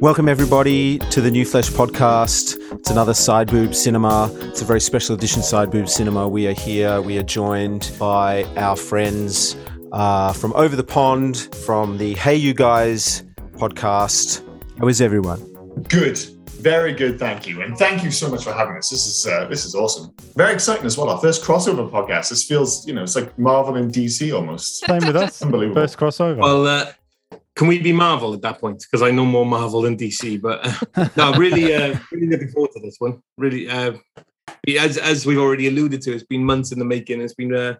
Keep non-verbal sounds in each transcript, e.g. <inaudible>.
Welcome, everybody, to the New Flesh podcast. It's another Side Boob Cinema. It's a very special edition Side Boob Cinema. We are here. We are joined by our friends uh, from over the pond, from the Hey You Guys podcast. How is everyone? Good, very good. Thank you, and thank you so much for having us. This is uh, this is awesome. Very exciting as well. Our first crossover podcast. This feels, you know, it's like Marvel and DC almost. Same with us. Unbelievable. First crossover. Well, uh, can we be Marvel at that point? Because I know more Marvel than DC. But uh, <laughs> no, really, uh, really looking forward to this one. Really, uh, as as we've already alluded to, it's been months in the making. It's been uh,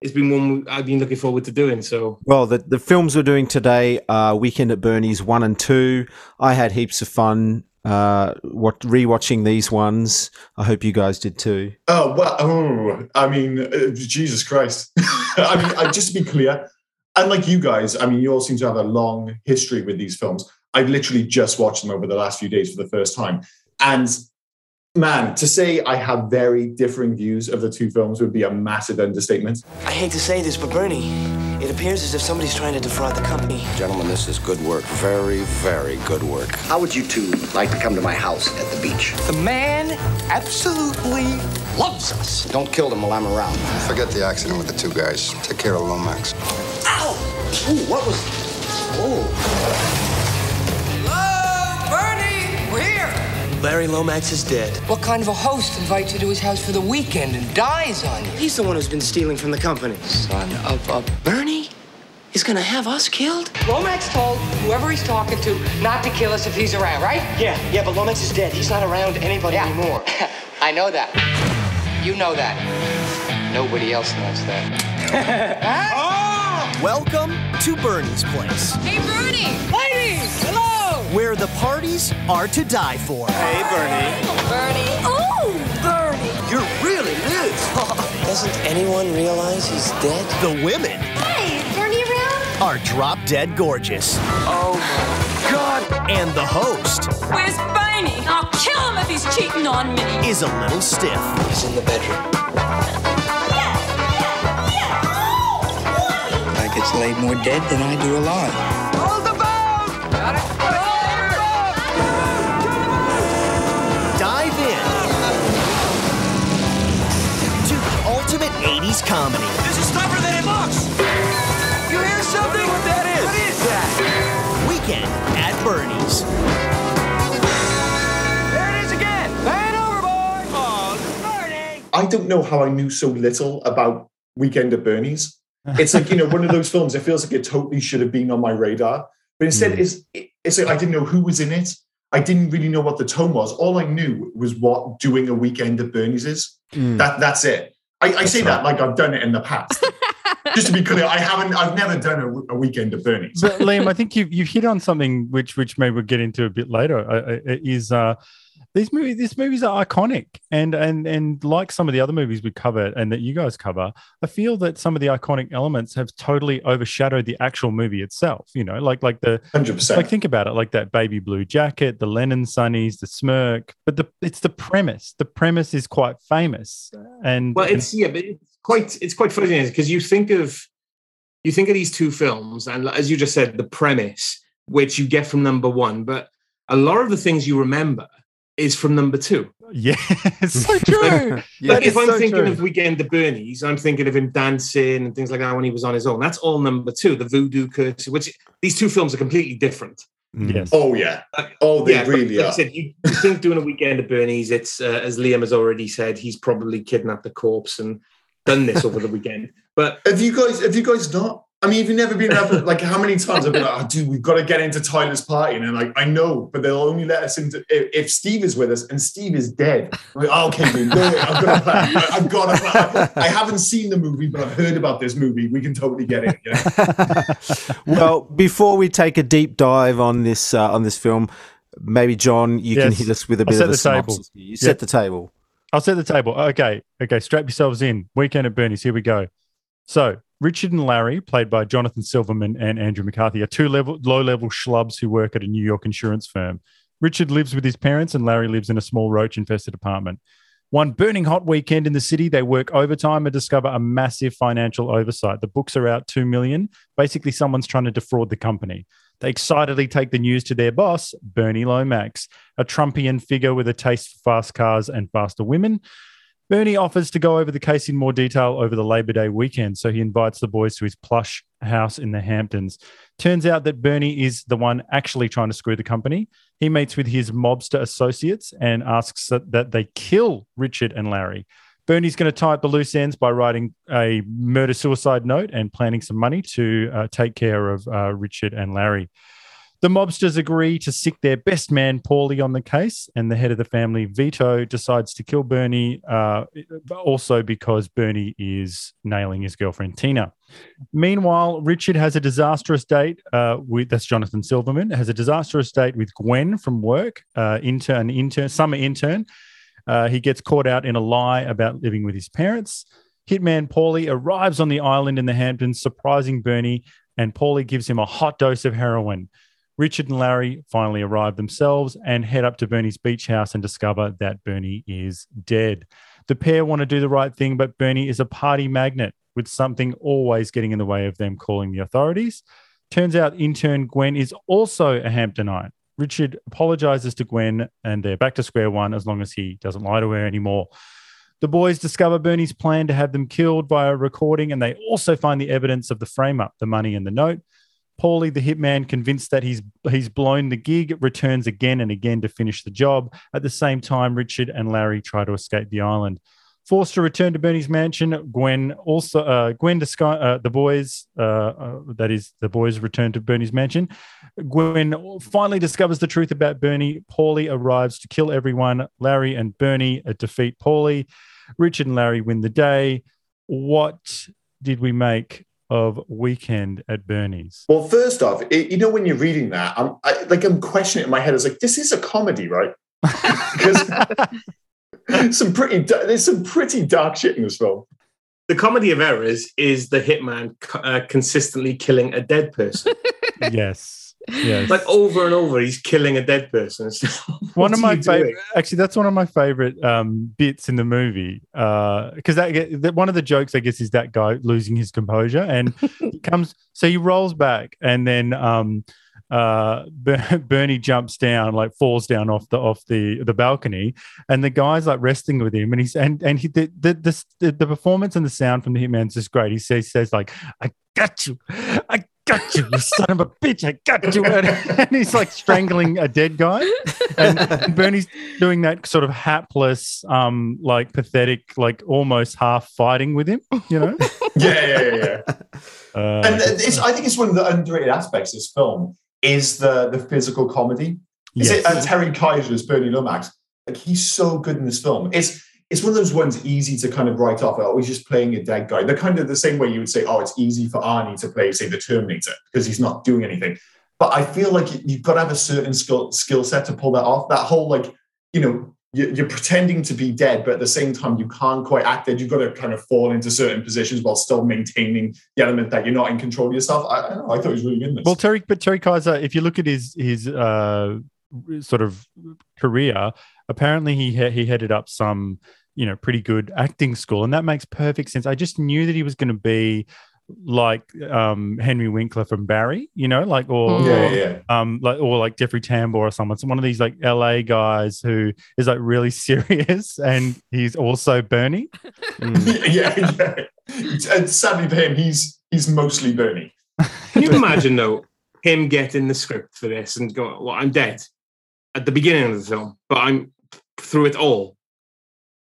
it's been one I've been looking forward to doing. So Well, the, the films we're doing today are Weekend at Bernie's 1 and 2. I had heaps of fun uh, what, rewatching these ones. I hope you guys did too. Oh well. Oh, I mean, uh, Jesus Christ. <laughs> I mean, uh, just to be clear, unlike you guys, I mean, you all seem to have a long history with these films. I've literally just watched them over the last few days for the first time, and man, to say I have very differing views of the two films would be a massive understatement. I hate to say this, but Bernie, it appears as if somebody's trying to defraud the company. Gentlemen, this is good work. Very, very good work. How would you two like to come to my house at the beach? The man absolutely loves us. Don't kill them while I'm around. Forget the accident with the two guys. Take care of Lomax. Ow! Ooh, what was. Oh. Hello, Bernie! We're here! Larry Lomax is dead. What kind of a host invites you to his house for the weekend and dies on you? He's the one who's been stealing from the company. Son of a. Bernie? He's gonna have us killed? Lomax told whoever he's talking to not to kill us if he's around, right? Yeah, yeah, but Lomax is dead. He's not around anybody Yeah. anymore. <laughs> I know that. You know that. Nobody else knows that. <laughs> Ah! Welcome to Bernie's Place, Hey, Bernie! Ladies, hello! where the parties are to die for. Hey, Bernie! Bernie. Oh, Bernie! You're really Liz. <laughs> Doesn't anyone realize he's dead? the women Hey, Bernie around? Are drop dead gorgeous. Oh my god! And the host Where's Bernie? I'll kill him if he's cheating on me. is a little stiff. He's in the bedroom. I gets laid more dead than I do alive. Hold the boat! Got it? Dive in to the ultimate 80s comedy. At Bernie's. There it is again! Hand overboard! Oh, Bernie! I don't know how I knew so little about Weekend at Bernie's. It's like you know one of those films. It feels like it totally should have been on my radar, but instead, hmm. it's it's like I didn't know who was in it. I didn't really know what the tone was. All I knew was what doing a Weekend at Bernie's is. Hmm. That that's it. I, I say that like I've done it in the past. <laughs> Just to be clear, I haven't. I've never done a, a Weekend of Bernie's. but Liam, I think you've you've hit on something which which maybe we'll get into a bit later. Uh, uh, is uh, these movies? These movies are iconic, and and and like some of the other movies we cover and that you guys cover, I feel that some of the iconic elements have totally overshadowed the actual movie itself. You know, like like the hundred percent. like percent. think about it, like that baby blue jacket, the Lennon Sunnies, the smirk. But the it's the premise. The premise is quite famous, and well, it's yeah, but it's quite it's quite funny because you think of you think of these two films, and as you just said, the premise which you get from number one, but a lot of the things you remember is from number two. yeah, <laughs> it's so <laughs> true. Like That if I'm so thinking true. of Weekend at Bernie's, I'm thinking of him dancing and things like that when he was on his own. That's all number two. The Voodoo Curse, which these two films are completely different. yes. Oh yeah. Oh, they yeah, really like I are. said, you, you think doing a weekend at Bernie's, it's uh, as Liam has already said, he's probably kidnapped the corpse and done this over the weekend. But Have you guys? Have you guys not? I mean, have you never been up? Like, how many times I've been like, oh, dude, we've got to get into Tyler's party, and I'm like, I know, but they'll only let us into if, if Steve is with us, and Steve is dead. I'm like, oh, okay, dude, go ahead, I've got a plan. I- I've got a plan. I haven't seen the movie, but I've heard about this movie. We can totally get it. You know? <laughs> well, before we take a deep dive on this uh, on this film, maybe John, you can hit us with a I'll bit set of a the table. synopsis. You set the table. I'll set the table. Okay. Okay. Strap yourselves in. Weekend at Bernie's. Here we go. So, Richard and Larry, played by Jonathan Silverman and Andrew McCarthy, are two level, low level schlubs who work at a New York insurance firm. Richard lives with his parents, and Larry lives in a small roach infested apartment. One burning hot weekend in the city, they work overtime and discover a massive financial oversight. The books are out 2 million. Basically, someone's trying to defraud the company. They excitedly take the news to their boss, Bernie Lomax, a Trumpian figure with a taste for fast cars and faster women. Bernie offers to go over the case in more detail over the Labor Day weekend, so he invites the boys to his plush house in the Hamptons. Turns out that Bernie is the one actually trying to screw the company. He meets with his mobster associates and asks that, that they kill Richard and Larry. Bernie's going to tie up the loose ends by writing a murder suicide note and planning some money to uh, take care of uh, Richard and Larry. The mobsters agree to sick their best man, Paulie, on the case, and the head of the family, Vito, decides to kill Bernie, uh, also because Bernie is nailing his girlfriend, Tina. Meanwhile, Richard has a disastrous date uh, with that's Jonathan Silverman has a disastrous date with Gwen from work, uh, intern, intern, summer intern. Uh, he gets caught out in a lie about living with his parents. Hitman Paulie arrives on the island in the Hamptons, surprising Bernie, and Paulie gives him a hot dose of heroin. Richard and Larry finally arrive themselves and head up to Bernie's beach house and discover that Bernie is dead. The pair want to do the right thing, but Bernie is a party magnet with something always getting in the way of them calling the authorities. Turns out intern Gwen is also a Hamptonite. Richard apologizes to Gwen and they're back to square one as long as he doesn't lie to her anymore. The boys discover Bernie's plan to have them killed via recording, and they also find the evidence of the frame up, the money and the note. Paulie, the hitman, convinced that he's he's blown the gig, returns again and again to finish the job. At the same time, Richard and Larry try to escape the island. Forced to return to Bernie's mansion, Gwen also uh, Gwen to uh, the boys uh, uh, that is the boys return to Bernie's mansion. Gwen finally discovers the truth about Bernie. Paulie arrives to kill everyone. Larry and Bernie uh, defeat Paulie. Richard and Larry win the day. What did we make of Weekend at Bernie's? Well, first off, it, you know when you're reading that, I'm I, like I'm questioning it in my head. I was like, this is a comedy, right? <laughs> Because <laughs> some pretty there's some pretty dark shit in this film. The comedy of errors is the hitman uh, consistently killing a dead person. <laughs> yes. Yes. Like over and over, he's killing a dead person. <laughs> one of my favorite, actually, that's one of my favorite um, bits in the movie. Because uh, that, that one of the jokes, I guess, is that guy losing his composure, and he comes. So he rolls back, and then um, uh, <laughs> Bernie jumps down, like falls down off the off the the balcony, and the guy's like resting with him, and he's and and he the the the, the performance and the sound from the hitman's just great. He says says like, "I got you, I got you, you son of a bitch, I got you," and <laughs> he's like strangling a dead guy, and, and Bernie's doing that sort of hapless, um, like pathetic, like almost half fighting with him, you know? <laughs> yeah, yeah, yeah. yeah. Uh, and it's, I think it's one of the underrated aspects of this film is the the physical comedy. Is yes. it uh, Terry Kiser as Bernie Lomax? Like he's so good in this film. It's it's one of those ones easy to kind of write off. Oh, he's just playing a dead guy. They're kind of the same way you would say, oh, it's easy for Arnie to play, say, the Terminator because he's not doing anything. But I feel like you've got to have a certain skill skill set to pull that off. That whole like, you know, you're pretending to be dead, but at the same time, you can't quite act dead. You've got to kind of fall into certain positions while still maintaining the element that you're not in control of yourself. I, I, I thought it was really good. Well, Terry, but Terry Kiser, if you look at his his uh, sort of career, apparently he he headed up some you know pretty good acting school, and that makes perfect sense. I just knew that he was going to be like um, Henry Winkler from Barry, you know, like or, yeah, or, yeah. um like or like Jeffrey Tambor or someone. So one of these like LA guys who is like really <laughs> serious and he's also Bernie. <laughs> Mm. <laughs> yeah, yeah. And sadly for him, he's he's mostly Bernie. Can you imagine though him getting the script for this and going, "Well, I'm dead," at the beginning of the film, but I'm through it all.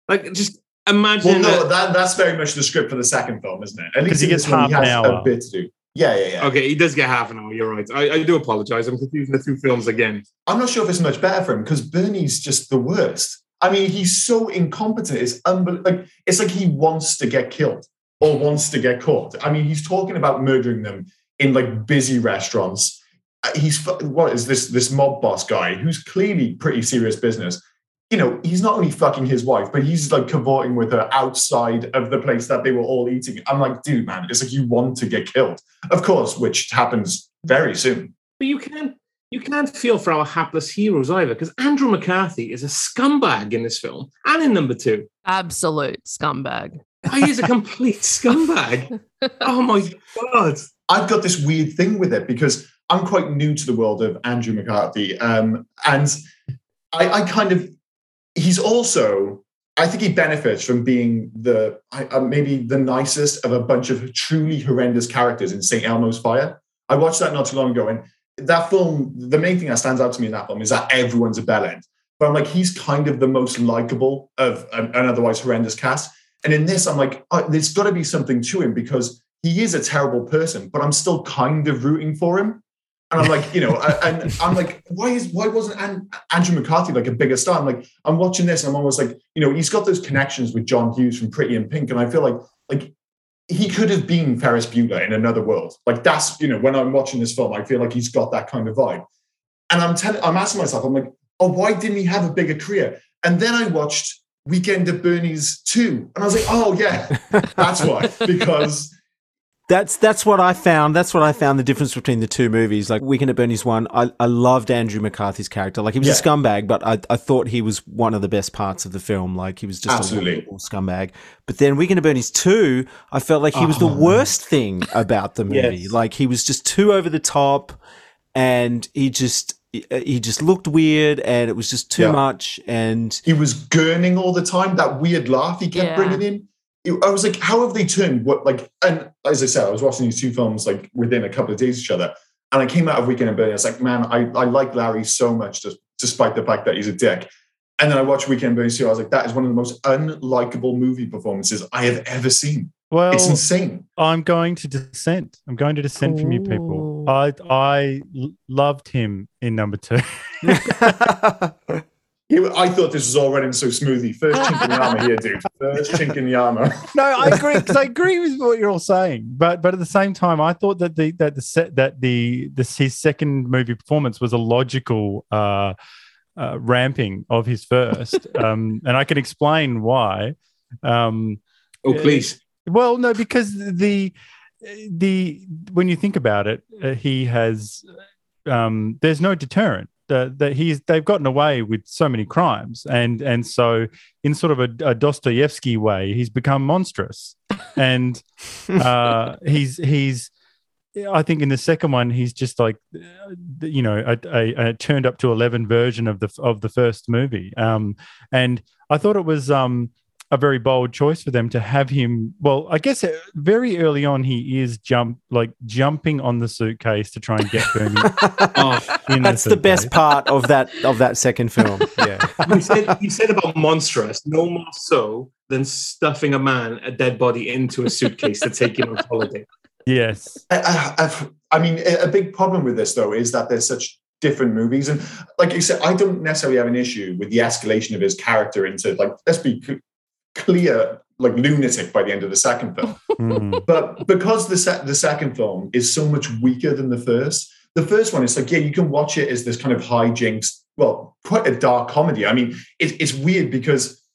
Like just Imagine. Well, no, that, that's very much the script for the second film, isn't it? At least he gets half he an hour. A bit to do. Yeah, yeah, yeah. Okay, he does get half an hour. You're right. I, I do apologize. I'm confusing the two films again. I'm not sure if it's much better for him because Bernie's just the worst. I mean, he's so incompetent. It's unbelievable. Like it's like he wants to get killed or wants to get caught. I mean, he's talking about murdering them in like busy restaurants. Uh, he's what is this this mob boss guy who's clearly pretty serious business you know, he's not only fucking his wife, but he's like cavorting with her outside of the place that they were all eating. I'm like, dude, man, it's like you want to get killed, of course, which happens very soon. But you can't, you can't feel for our hapless heroes either, because Andrew McCarthy is a scumbag in this film and in number two. Absolute scumbag. He is a <laughs> complete scumbag. oh my god! I've got this weird thing with it because I'm quite new to the world of Andrew McCarthy, um, and I, I kind of he's also I think he benefits from being the uh, maybe the nicest of a bunch of truly horrendous characters in St. Elmo's Fire. I watched that not too long ago, and that film, the main thing that stands out to me in that film is that everyone's a bellend. But I'm like, he's kind of the most likable of an, an otherwise horrendous cast. And in this, I'm like, oh, there's got to be something to him because he is a terrible person, but I'm still kind of rooting for him. And I'm like, you know, and I'm like, why is why wasn't Andrew McCarthy like a bigger star? I'm like, I'm watching this and I'm almost like, you know, he's got those connections with John Hughes from Pretty in Pink, and I feel like like he could have been Ferris Bueller in another world. Like that's, you know, when I'm watching this film, I feel like he's got that kind of vibe. And I'm telling, I'm asking myself, I'm like, oh, why didn't he have a bigger career? And then I watched Weekend at Bernie's 2, and I was like, oh yeah, <laughs> that's why. Because that's that's what I found. That's what I found the difference between the two movies. Like Weekend at Bernie's one, I, I loved Andrew McCarthy's character. Like he was yeah. a scumbag, but I, I thought he was one of the best parts of the film. Like he was just Absolutely. a scumbag. But then Weekend at Bernie's two, I felt like he was the oh. worst thing about the <laughs> movie. Yes. Like he was just too over the top, and he just uh, he just looked weird and it was just too yeah. much and he was gurning all the time that weird laugh he kept yeah. bringing in I was like, how have they turned what like? And as I said, I was watching these two films like within a couple of days of each other, and I came out of Weekend at Bernie's. I was like, man, I, I like Larry so much, just, despite the fact that he's a dick. And then I watched Weekend at Bernie's too. I was like, that is one of the most unlikable movie performances I have ever seen. Well, it's insane. I'm going to dissent. I'm going to dissent Ooh. from you people. I I loved him in number two. <laughs> <laughs> I thought this was all running so smoothly. First chink in the armor here, dude. First chink in the armor. <laughs> no, I agree because I agree with what you're all saying, but but at the same time, I thought that the that the set that the this his second movie performance was a logical uh, uh ramping of his first, <laughs> um, and I can explain why. Um, oh, please. well, no, because the the when you think about it, uh, he has um, there's no deterrent that he's they've gotten away with so many crimes, and and so in sort of a, a Dostoevsky way, he's become monstrous, <laughs> and uh, he's he's. I think in the second one, he's just like, you know, a, a, a, turned up to eleven version of the of the first movie. Um, and I thought it was um, a very bold choice for them to have him. Well, I guess uh, very early on he is jump like jumping on the suitcase to try and get Bernie. <laughs> off That's the, the best part of that of that second film. <laughs> Yeah, you said you said about monstrous, no more so than stuffing a man, a dead body, into a suitcase to take him on holiday. Yes, I, I, I mean, a big problem with this though is that there's such different movies. And like you said, I don't necessarily have an issue with the escalation of his character into like, let's be clear like lunatic by the end of the second film. <laughs> Mm. But because the se- the second film is so much weaker than the first, the first one is like yeah, you can watch it as this kind of hijinks, well, quite a dark comedy. I mean, it, it's weird because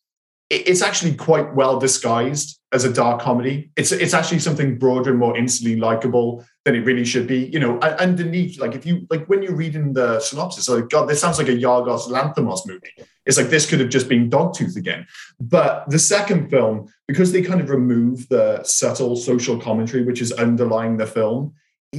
it, it's actually quite well disguised as a dark comedy. It's it's actually something broader and more instantly likable than it really should be. You know, underneath, like if you like when you're reading the synopsis, like God, this sounds like a Yorgos Lanthimos movie. It's like this could have just been Dogtooth again. But the second film, because they kind of remove the subtle social commentary which is underlying the film,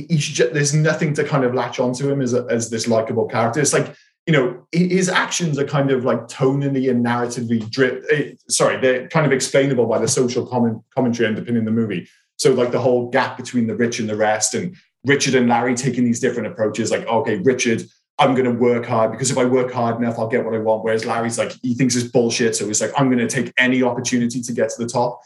just, there's nothing to kind of latch onto him as, a, as this likable character. It's like you know his actions are kind of like tonally and narratively drip. Eh, sorry, they're kind of explainable by the social comment, commentary underpinning the movie. So like the whole gap between the rich and the rest, and Richard and Larry taking these different approaches. Like okay, Richard I'm going to work hard because if I work hard enough, I'll get what I want. Whereas Larry's like, he thinks it's bullshit. So he's like, I'm going to take any opportunity to get to the top.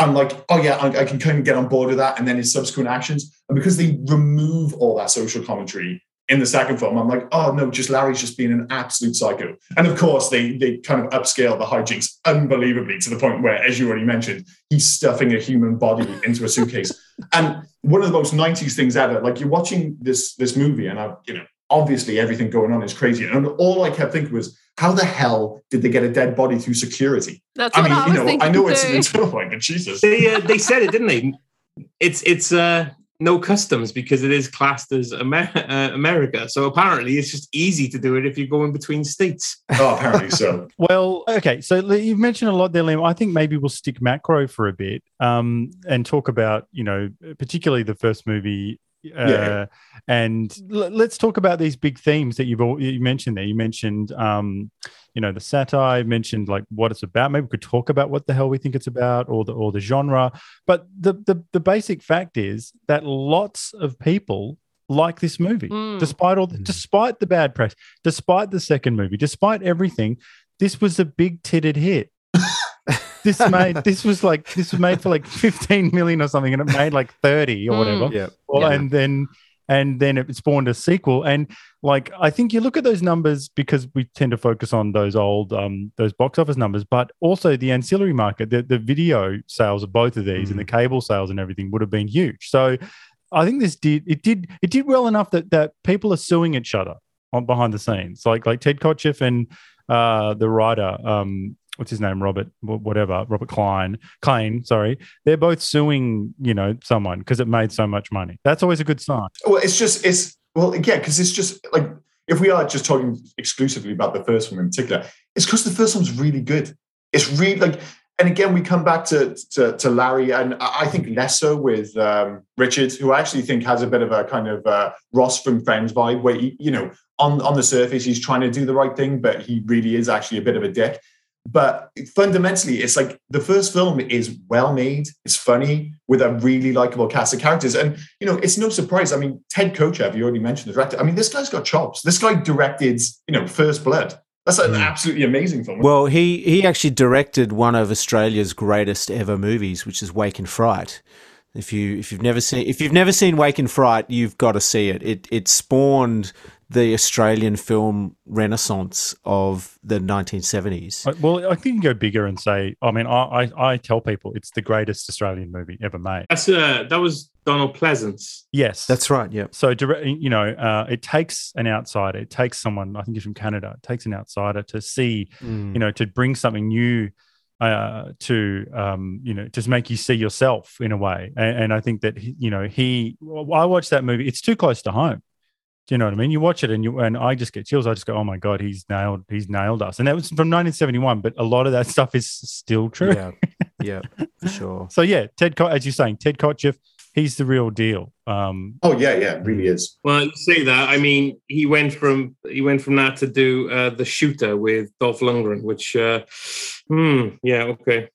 I'm like, oh yeah, I, can kind of get on board with that. And then his subsequent actions. And because they remove all that social commentary in the second film, I'm like, oh no, just Larry's just being an absolute psycho. And of course, they they kind of upscale the hijinks unbelievably to the point where, as you already mentioned, he's stuffing a human body into a suitcase. and one of the most 90s things ever, like you're watching this this movie, and I've you know, obviously everything going on is crazy. And all I kept thinking was, how the hell did they get a dead body through security? That's I mean, I you know, I know too. it's an internal point, but Jesus. They uh, they said it, didn't they? It's it's uh no customs because it is classed as Amer- uh, America. So apparently, it's just easy to do it if you're going between states. Oh, apparently so. <laughs> well, okay. So you've mentioned a lot there, Liam. I think maybe we'll stick macro for a bit um, and talk about, you know, particularly the first movie Uh, Yeah. And l- let's talk about these big themes that you've all, you mentioned there. You mentioned, um, you know, the satire. Mentioned like what it's about. Maybe we could talk about what the hell we think it's about, or the or the genre. But the the, the basic fact is that lots of people like this movie, Mm. despite all, the, despite the bad press, despite the second movie, despite everything. This was a big titted hit. This <laughs> made this was like this was made for like 15 million or something and it made like 30 or Mm. whatever Yeah. well, Yeah. and then and then it spawned a sequel and like i think you look at those numbers because we tend to focus on those old um those box office numbers but also the ancillary market the, the video sales of both of these and the cable sales and everything would have been huge so i think this did it did it did well enough that that people are suing each other on behind the scenes like like ted Kotcheff and uh the writer um what's his name robert whatever robert Klane Klane sorry they're both suing you know someone because it made so much money that's always a good sign Well, it's just it's well, yeah, because it's just like if we are just talking exclusively about the first one in particular, it's because the first one's really good. It's really like, and again, we come back to to, to Larry, and I think lesser with um, Richard, who I actually think has a bit of a kind of uh, Ross from Friends vibe, where he, you know, on on the surface he's trying to do the right thing, but he really is actually a bit of a dick. But fundamentally, it's like the first film is well made, it's funny with a really likable cast of characters. And, you know, it's no surprise. I mean, Ted Kotcheff, you already mentioned the director. I mean, this guy's got chops. This guy directed, you know, First Blood. That's an hmm. absolutely amazing film. Well, he he actually directed one of Australia's greatest ever movies, which is Wake in Fright. If you if you've never seen if you've never seen Wake in Fright, you've got to see it. It it spawned the Australian film renaissance of the 1970s. Uh, well i think you can go bigger and say i mean I, I i tell people it's the greatest australian movie ever made That's uh, that was Donald Pleasence. yes That's right. Yeah. So, direct, you know, uh, it takes an outsider. It takes someone. I think he's from Canada. It takes an outsider to see, Mm. you know, to bring something new uh, to, um, you know, just make you see yourself in a way. And, and I think that he, you know, he. I watched that movie. It's too close to home. Do you know what I mean? You watch it and you and I just get chills. I just go, oh my god, he's nailed. He's nailed us. And that was from 1971. But a lot of that stuff is still true. Yeah. Yeah. For <laughs> sure. So yeah, Ted, as you're saying, Ted Kotcheff, he's the real deal. Um, oh, yeah, yeah, really is. Well, you say that. I mean, he went from he went from that to do uh, the shooter with Dolph Lundgren, which, uh, hmm, yeah, okay.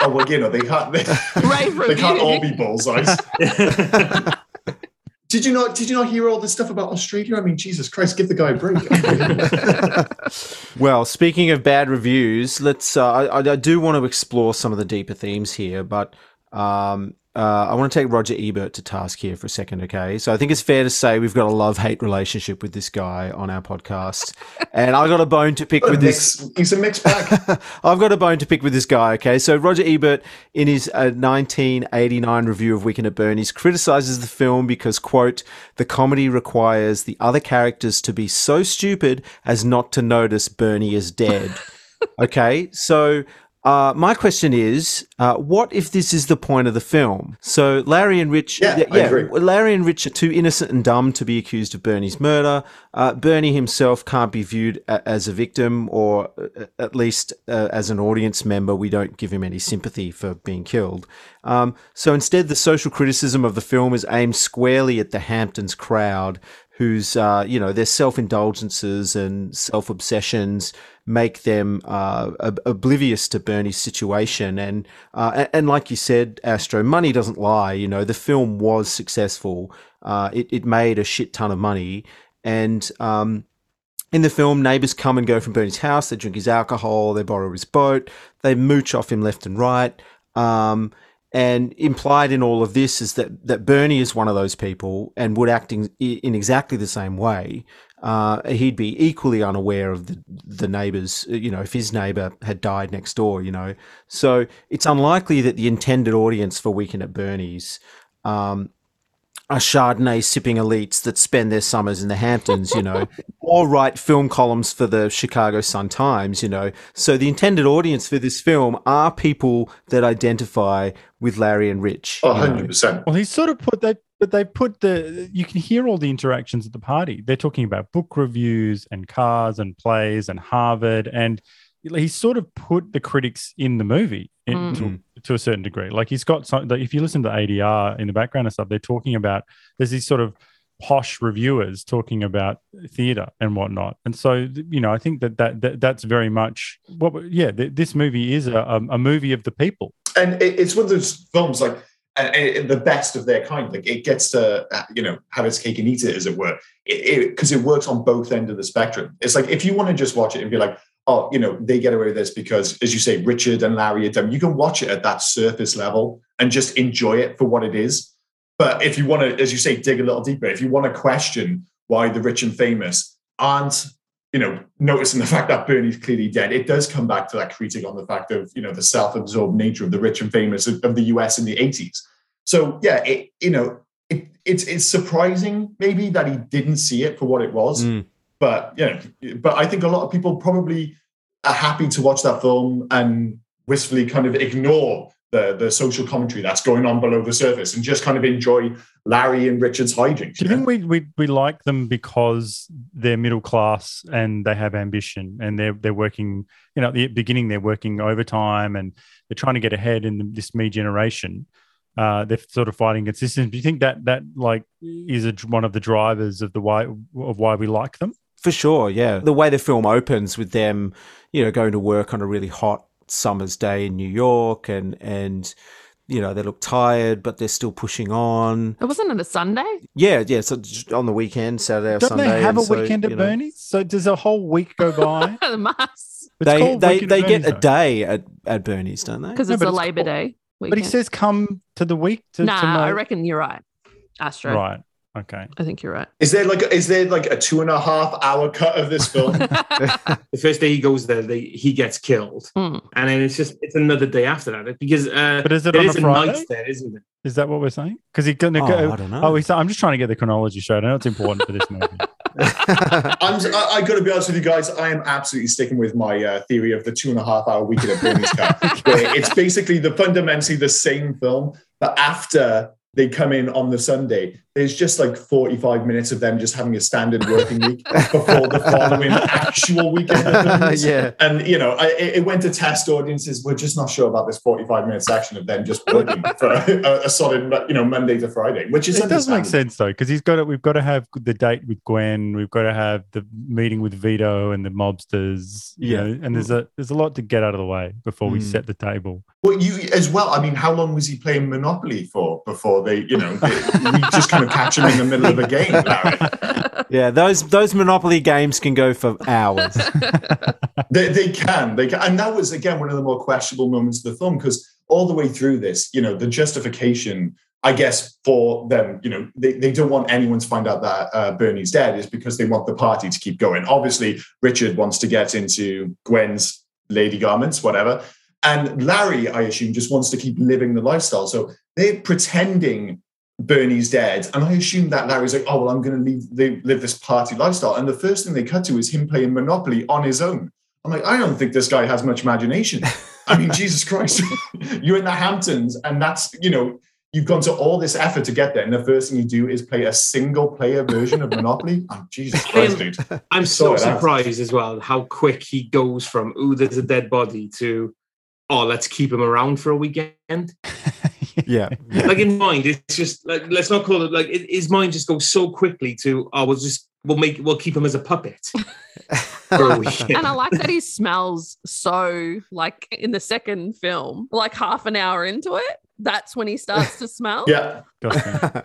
Oh, well, you know, they can't, <laughs> they, Rave they can't all be bullseyes. <laughs> Did you not? Did you not hear all this stuff about Australia? I mean, Jesus Christ, give the guy a break. <laughs> Well, speaking of bad reviews, let's. Uh, I, I do want to explore some of the deeper themes here, but um, uh, I want to take Roger Ebert to task here for a second. Okay, so I think it's fair to say we've got a love-hate relationship with this guy on our podcast, <laughs> and I got a bone to pick with this. Mix- he's a mixed bag. <laughs> I've got a bone to pick with this guy. Okay, so Roger Ebert, in his uh, 1989 review of Weekend at Bernie's, criticizes the film because, quote, the comedy requires the other characters to be so stupid as not to notice Bernie is dead. <laughs> okay, so. Uh, my question is, uh, what if this is the point of the film? So Larry and Rich, Yeah, agree. Larry and Rich are too innocent and dumb to be accused of Bernie's murder. Uh, Bernie himself can't be viewed a- as a victim, or uh, at least uh, as an audience member, we don't give him any sympathy for being killed. Um, so instead, the social criticism of the film is aimed squarely at the Hamptons crowd, whose uh, you know their self indulgences and self obsessions make them uh, ob- oblivious to Bernie's situation. And, uh, and like you said, Astro, money doesn't lie. You know, the film was successful. Uh, it it made a shit ton of money, and um, in the film, neighbors come and go from Bernie's house. They drink his alcohol. They borrow his boat. They mooch off him left and right. Um, and implied in all of this is that that Bernie is one of those people and would act in, in exactly the same way. Uh, he'd be equally unaware of the the neighbors. You know, if his neighbor had died next door. You know, so it's unlikely that the intended audience for Weekend at Bernie's um, are Chardonnay sipping elites that spend their summers in the Hamptons, you know, <laughs> or write film columns for the Chicago Sun Times, you know. So the intended audience for this film are people that identify with Larry and Rich. Oh, 100%. Well, he sort of put that, but they put the, you can hear all the interactions at the party. They're talking about book reviews and cars and plays and Harvard. And he's sort of put the critics in the movie in, Mm. to, to a certain degree. Like he's got some. Like if you listen to ADR in the background and stuff, they're talking about there's these sort of posh reviewers talking about theater and whatnot. And so you know, I think that that, that that's very much what. Yeah, th- this movie is a, a, a movie of the people. and it's one of those films like uh, the best of their kind. Like it gets to uh, you know have its cake and eat it, as it were, because it, works on both end of the spectrum. It's like if you want to just watch it and be like, oh, you know, they get away with this because, as you say, Richard and Larry are done. You can watch it at that surface level and just enjoy it for what it is. But if you want to, as you say, dig a little deeper, if you want to question why the rich and famous aren't you know, noticing the fact that Bernie's clearly dead, it does come back to that critique on the fact of, you know, the self-absorbed nature of the rich and famous of, of the US in the 80s. So yeah, it, you know, it, it's it's surprising maybe that he didn't see it for what it was. Mm. But you know, but I think a lot of people probably are happy to watch that film and wistfully kind of ignore the the social commentary that's going on below the surface and just kind of enjoy Larry and Richard's hijinks. Do you think we, we we like them because they're middle class and they have ambition and they're they're working, you know, at the beginning they're working overtime and they're trying to get ahead in this me generation. Uh, they're sort of fighting against this. Do you think that that like is a, one of the drivers of the why of why we like them? For sure, yeah. The way the film opens with them, you know, going to work on a really hot summer's day in New York and and you know they look tired but they're still pushing on It wasn't it a Sunday? yeah yeah so on the weekend saturday or Don't sunday they have a so, weekend at you know, Bernie's? So does a whole week go by? <laughs> the mass. It's they they, they get Bernie's, a day at, at bernie's don't they Because No, it's but a it's Labor called- Day. though. But he says come to the week to, nah, to. I reckon you're right, Astro. Right. Okay. I think you're right. Is there like is there like a two and a half hour cut of this film? <laughs> The first day he goes there, they, he gets killed, Hmm. and then it's just it's another day after that because uh, But is it there on a Friday? night there, isn't it? Is that what we're saying? Because he's going to Oh, go. I don't know. Oh, he's, I'm just trying to get the chronology straight. I know it's important for this movie. <laughs> I'm, I, I got to be honest with you guys. I am absolutely sticking with my uh, theory of the two and a half hour weekend at Bernie's <laughs> cut. it's basically the fundamentally the same film, but after they come in on the Sunday, there's just like 45 minutes of them just having a standard working week before the following actual weekend. at <laughs> yeah And you know, I, it it went to test audiences. We're just not sure about this 45 minute section of them just working for a, a solid, you know, Monday to Friday, which is it does make sense though, because he's got to. We've got to have the date with Gwen. We've got to have the meeting with Vito and the mobsters. You Yeah. know, and there's a there's a lot to get out of the way before we Mm. set the table. Well, you as well. I mean, how long was he playing Monopoly for before they, you know, they, we just kind catch him in the middle of a game, <laughs> Larry? yeah those those monopoly games can go for hours <laughs> They, they can, they can, and that was again one of the more questionable moments of the film because all the way through this, you know, the justification, I guess, for them, you know, they, they don't want anyone to find out that uh, Bernie's dead is because they want the party to keep going. Obviously, Richard wants to get into Gwen's lady garments, whatever, and Larry, I assume, just wants to keep living the lifestyle. So they're pretending Bernie's dead. And I assume that Larry's like, oh, well, I'm going to leave, they live this party lifestyle. And the first thing they cut to is him playing Monopoly on his own. I'm like, I don't think this guy has much imagination. I mean, <laughs> Jesus Christ, <laughs> you're in the Hamptons, and that's, you know, you've gone to all this effort to get there. And the first thing you do is play a single player version of Monopoly. <laughs> Oh, Jesus Christ, dude. I'm so surprised as well how quick he goes from "ooh, there's a dead body" to "oh, let's keep him around for a weekend." Yeah <laughs> like in mind, it's just like let's not call it like it, his mind just goes so quickly to "oh, we'll just we'll make we'll keep him as a puppet <laughs> for a weekend." and I like that he smells so like in the second film, like half an hour into it. That's when he starts to smell. Yeah. <laughs>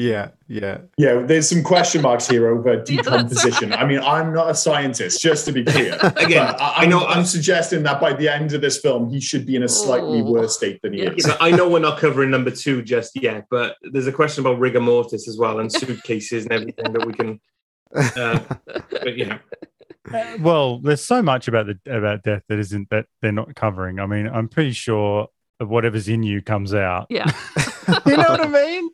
yeah yeah Yeah, there's some question marks here over <laughs> that's decomposition. I mean, I'm not a scientist, just to be clear. <laughs> Again, But I, I know- I'm, I'm suggesting that by the end of this film, he should be in a slightly Oh. worse state than he Yeah. is. Yeah, I know we're not covering number two just yet, but there's a question about rigor mortis as well and suitcases and everything that we can. Uh, but yeah, well, there's so much about the about death that isn't that they're not covering. I mean, I'm pretty sure that whatever's in you comes out. Yeah. <laughs> you know what I mean?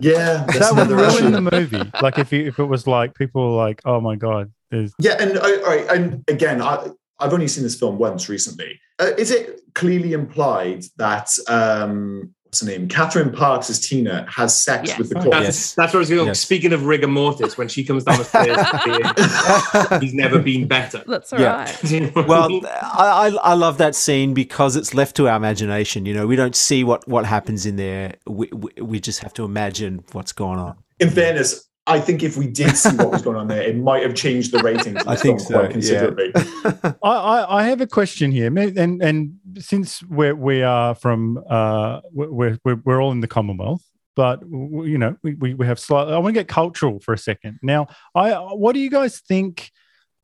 Yeah, that's that would another ruin issue. the movie. Like if you, if it was like people were like, oh my god, there's Yeah, and all right, and again, I, I've only seen this film once recently. Uh, is it clearly implied that um, what's her name? Catherine Parks as Tina has sex Yes. with the Oh, corpse. That's, that's where I was going. Yes. Speaking of rigor mortis, when she comes down the stairs, <laughs> he's never been better. That's all Yeah. right. <laughs> well, I, I I love that scene because it's left to our imagination. You know, we don't see what what happens in there. We we, we just have to imagine what's going on. In fairness, I think if we did see what was going on there, it might have changed the ratings. <laughs> I think so, quite considerably. I, I, I have a question here, and and since we're we are from uh we're we're, we're all in the Commonwealth, but you know we, we, have slightly. I want to get cultural for a second. Now, I what do you guys think?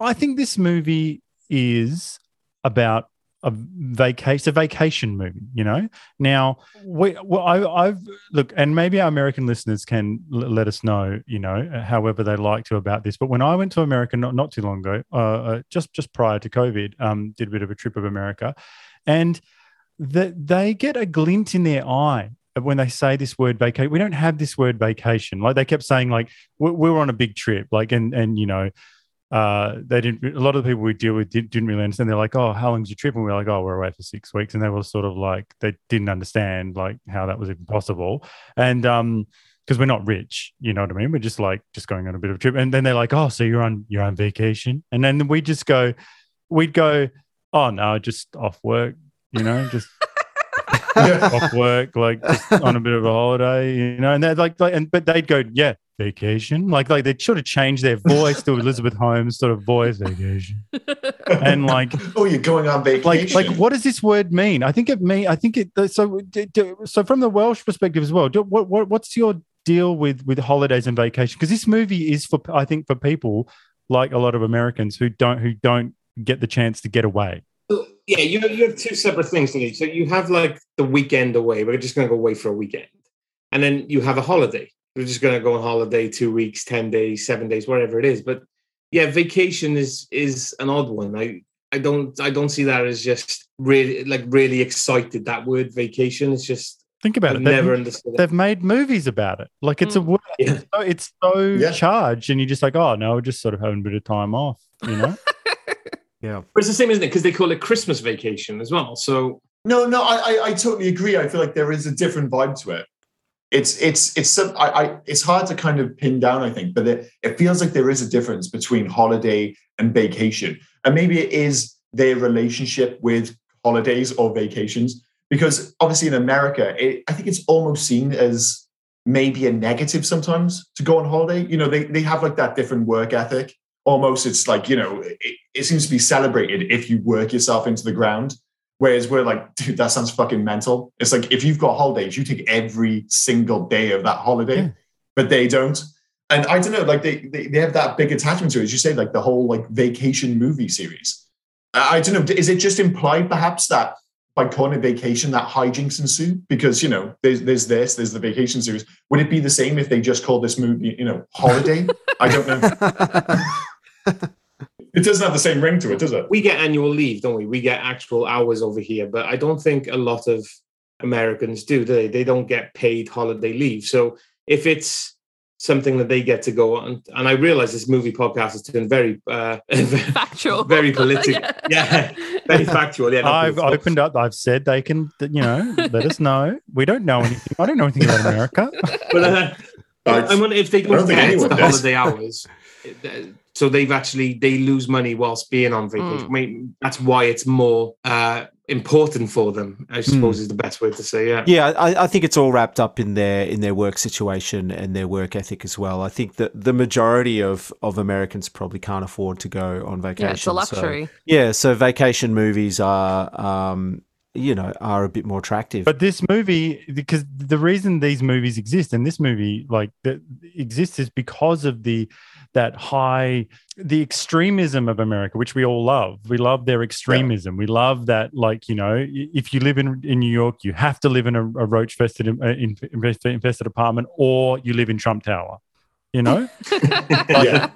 I think this movie is about a vacation. A vacation movie, you know. Now, we well, I, I've look, and maybe our American listeners can l- let us know, you know, however they like to about this. But when I went to America not not too long ago, uh, uh, just just prior to COVID, um, did a bit of a trip of America, and that they get a glint in their eye when they say this word vacation. We don't have this word vacation. Like they kept saying, like we, we were on a big trip, like and and you know uh, they didn't. A lot of the people we deal with did, didn't really understand. They're like, "Oh, how long's your trip?" And we are like, "Oh, we're away for six weeks." And they were sort of like, they didn't understand like how that was even possible. And um, because we're not rich, you know what I mean? We're just like just going on a bit of a trip. And then they're like, "Oh, so you're on you're on vacation?" And then we just go, we'd go, "Oh no, just off work," you know, just <laughs> <laughs> off work, like just on a bit of a holiday, you know. And they're like, like, and but they'd go, yeah, vacation. Like, like they'd sort of change their voice to Elizabeth Holmes sort of voice, vacation, and like, <laughs> oh, you're going on vacation. like, what does this word mean? I think it mean, I think it. So, so from the Welsh perspective as well, do, what, what, what's your deal with with holidays and vacation? Because this movie is for, I think, for people like a lot of Americans who don't who don't get the chance to get away. yeah, you you have two separate things. don't you? So you have like the weekend away. We're just going to go away for a weekend, and then you have a holiday. We're just going to go on holiday two weeks, ten days, seven days, whatever it is. But yeah, vacation is is an odd one. I I don't I don't see that as just really like really excited. That word vacation is just Think about I've it. They've- never understood. They've made movies about it. Like it's a Mm. word. Yeah. It's so, it's so Yeah. charged, and you're just like, oh no, we're just sort of having a bit of time off, you know? <laughs> Yeah. But it's the same, isn't it? Because they call it Christmas vacation as well. So No, no, I, I, I totally agree. I feel like there is a different vibe to it. It's, it's, it's, some, I, I, it's hard to kind of pin down. I think, but it, it feels like there is a difference between holiday and vacation, and maybe it is their relationship with holidays or vacations. Because obviously in America, it, I think it's almost seen as maybe a negative sometimes to go on holiday. You know, they they have like that different work ethic. Almost, it's like you know, it, it seems to be celebrated if you work yourself into the ground. Whereas we're like, <laughs> dude, that sounds fucking mental. It's like if you've got holidays, you take every single day of that holiday, Yeah. but they don't. And I don't know, like they, they they have that big attachment to it. As you say, like the whole like vacation movie series. I don't know. Is it just implied perhaps that by calling it vacation that hijinks ensue? Because you know, there's there's this, there's the vacation series. Would it be the same if they just called this movie, you know, holiday? <laughs> I don't know. <laughs> It doesn't have the same ring to it, does it? we get annual leave, don't we? We get actual hours over here, but I don't think a lot of Americans do. do They they don't get paid holiday leave. So if it's something that they get to go on, and I realize this movie podcast is turned very uh, <laughs> Factual. very political. <laughs> yeah. very factual. Yeah, I've political. opened up. I've said they can, you know, let us know. We don't know anything. I don't know anything about America. But uh, <laughs> I wonder if they I don't don't get the does. holiday hours. So they've actually they lose money whilst being on vacation. Mm. Maybe that's why it's more uh, important for them. I suppose is the best way to say. Yeah. Yeah, I, I think it's all wrapped up in their in their work situation and their work ethic as well. I think that the majority of, of Americans probably can't afford to go on vacation. Yeah, it's a so- luxury. yeah, so vacation movies are, um, you know, are a bit more attractive. But this movie, because the reason these movies exist, and this movie like that exists, is because of the that high the extremism of America, which we all love. We love their extremism. We love that, like you know, if you live in in New York, you have to live in a, a roach infested uh, infested, infested apartment, or you live in Trump Tower. You know, <laughs> Yeah.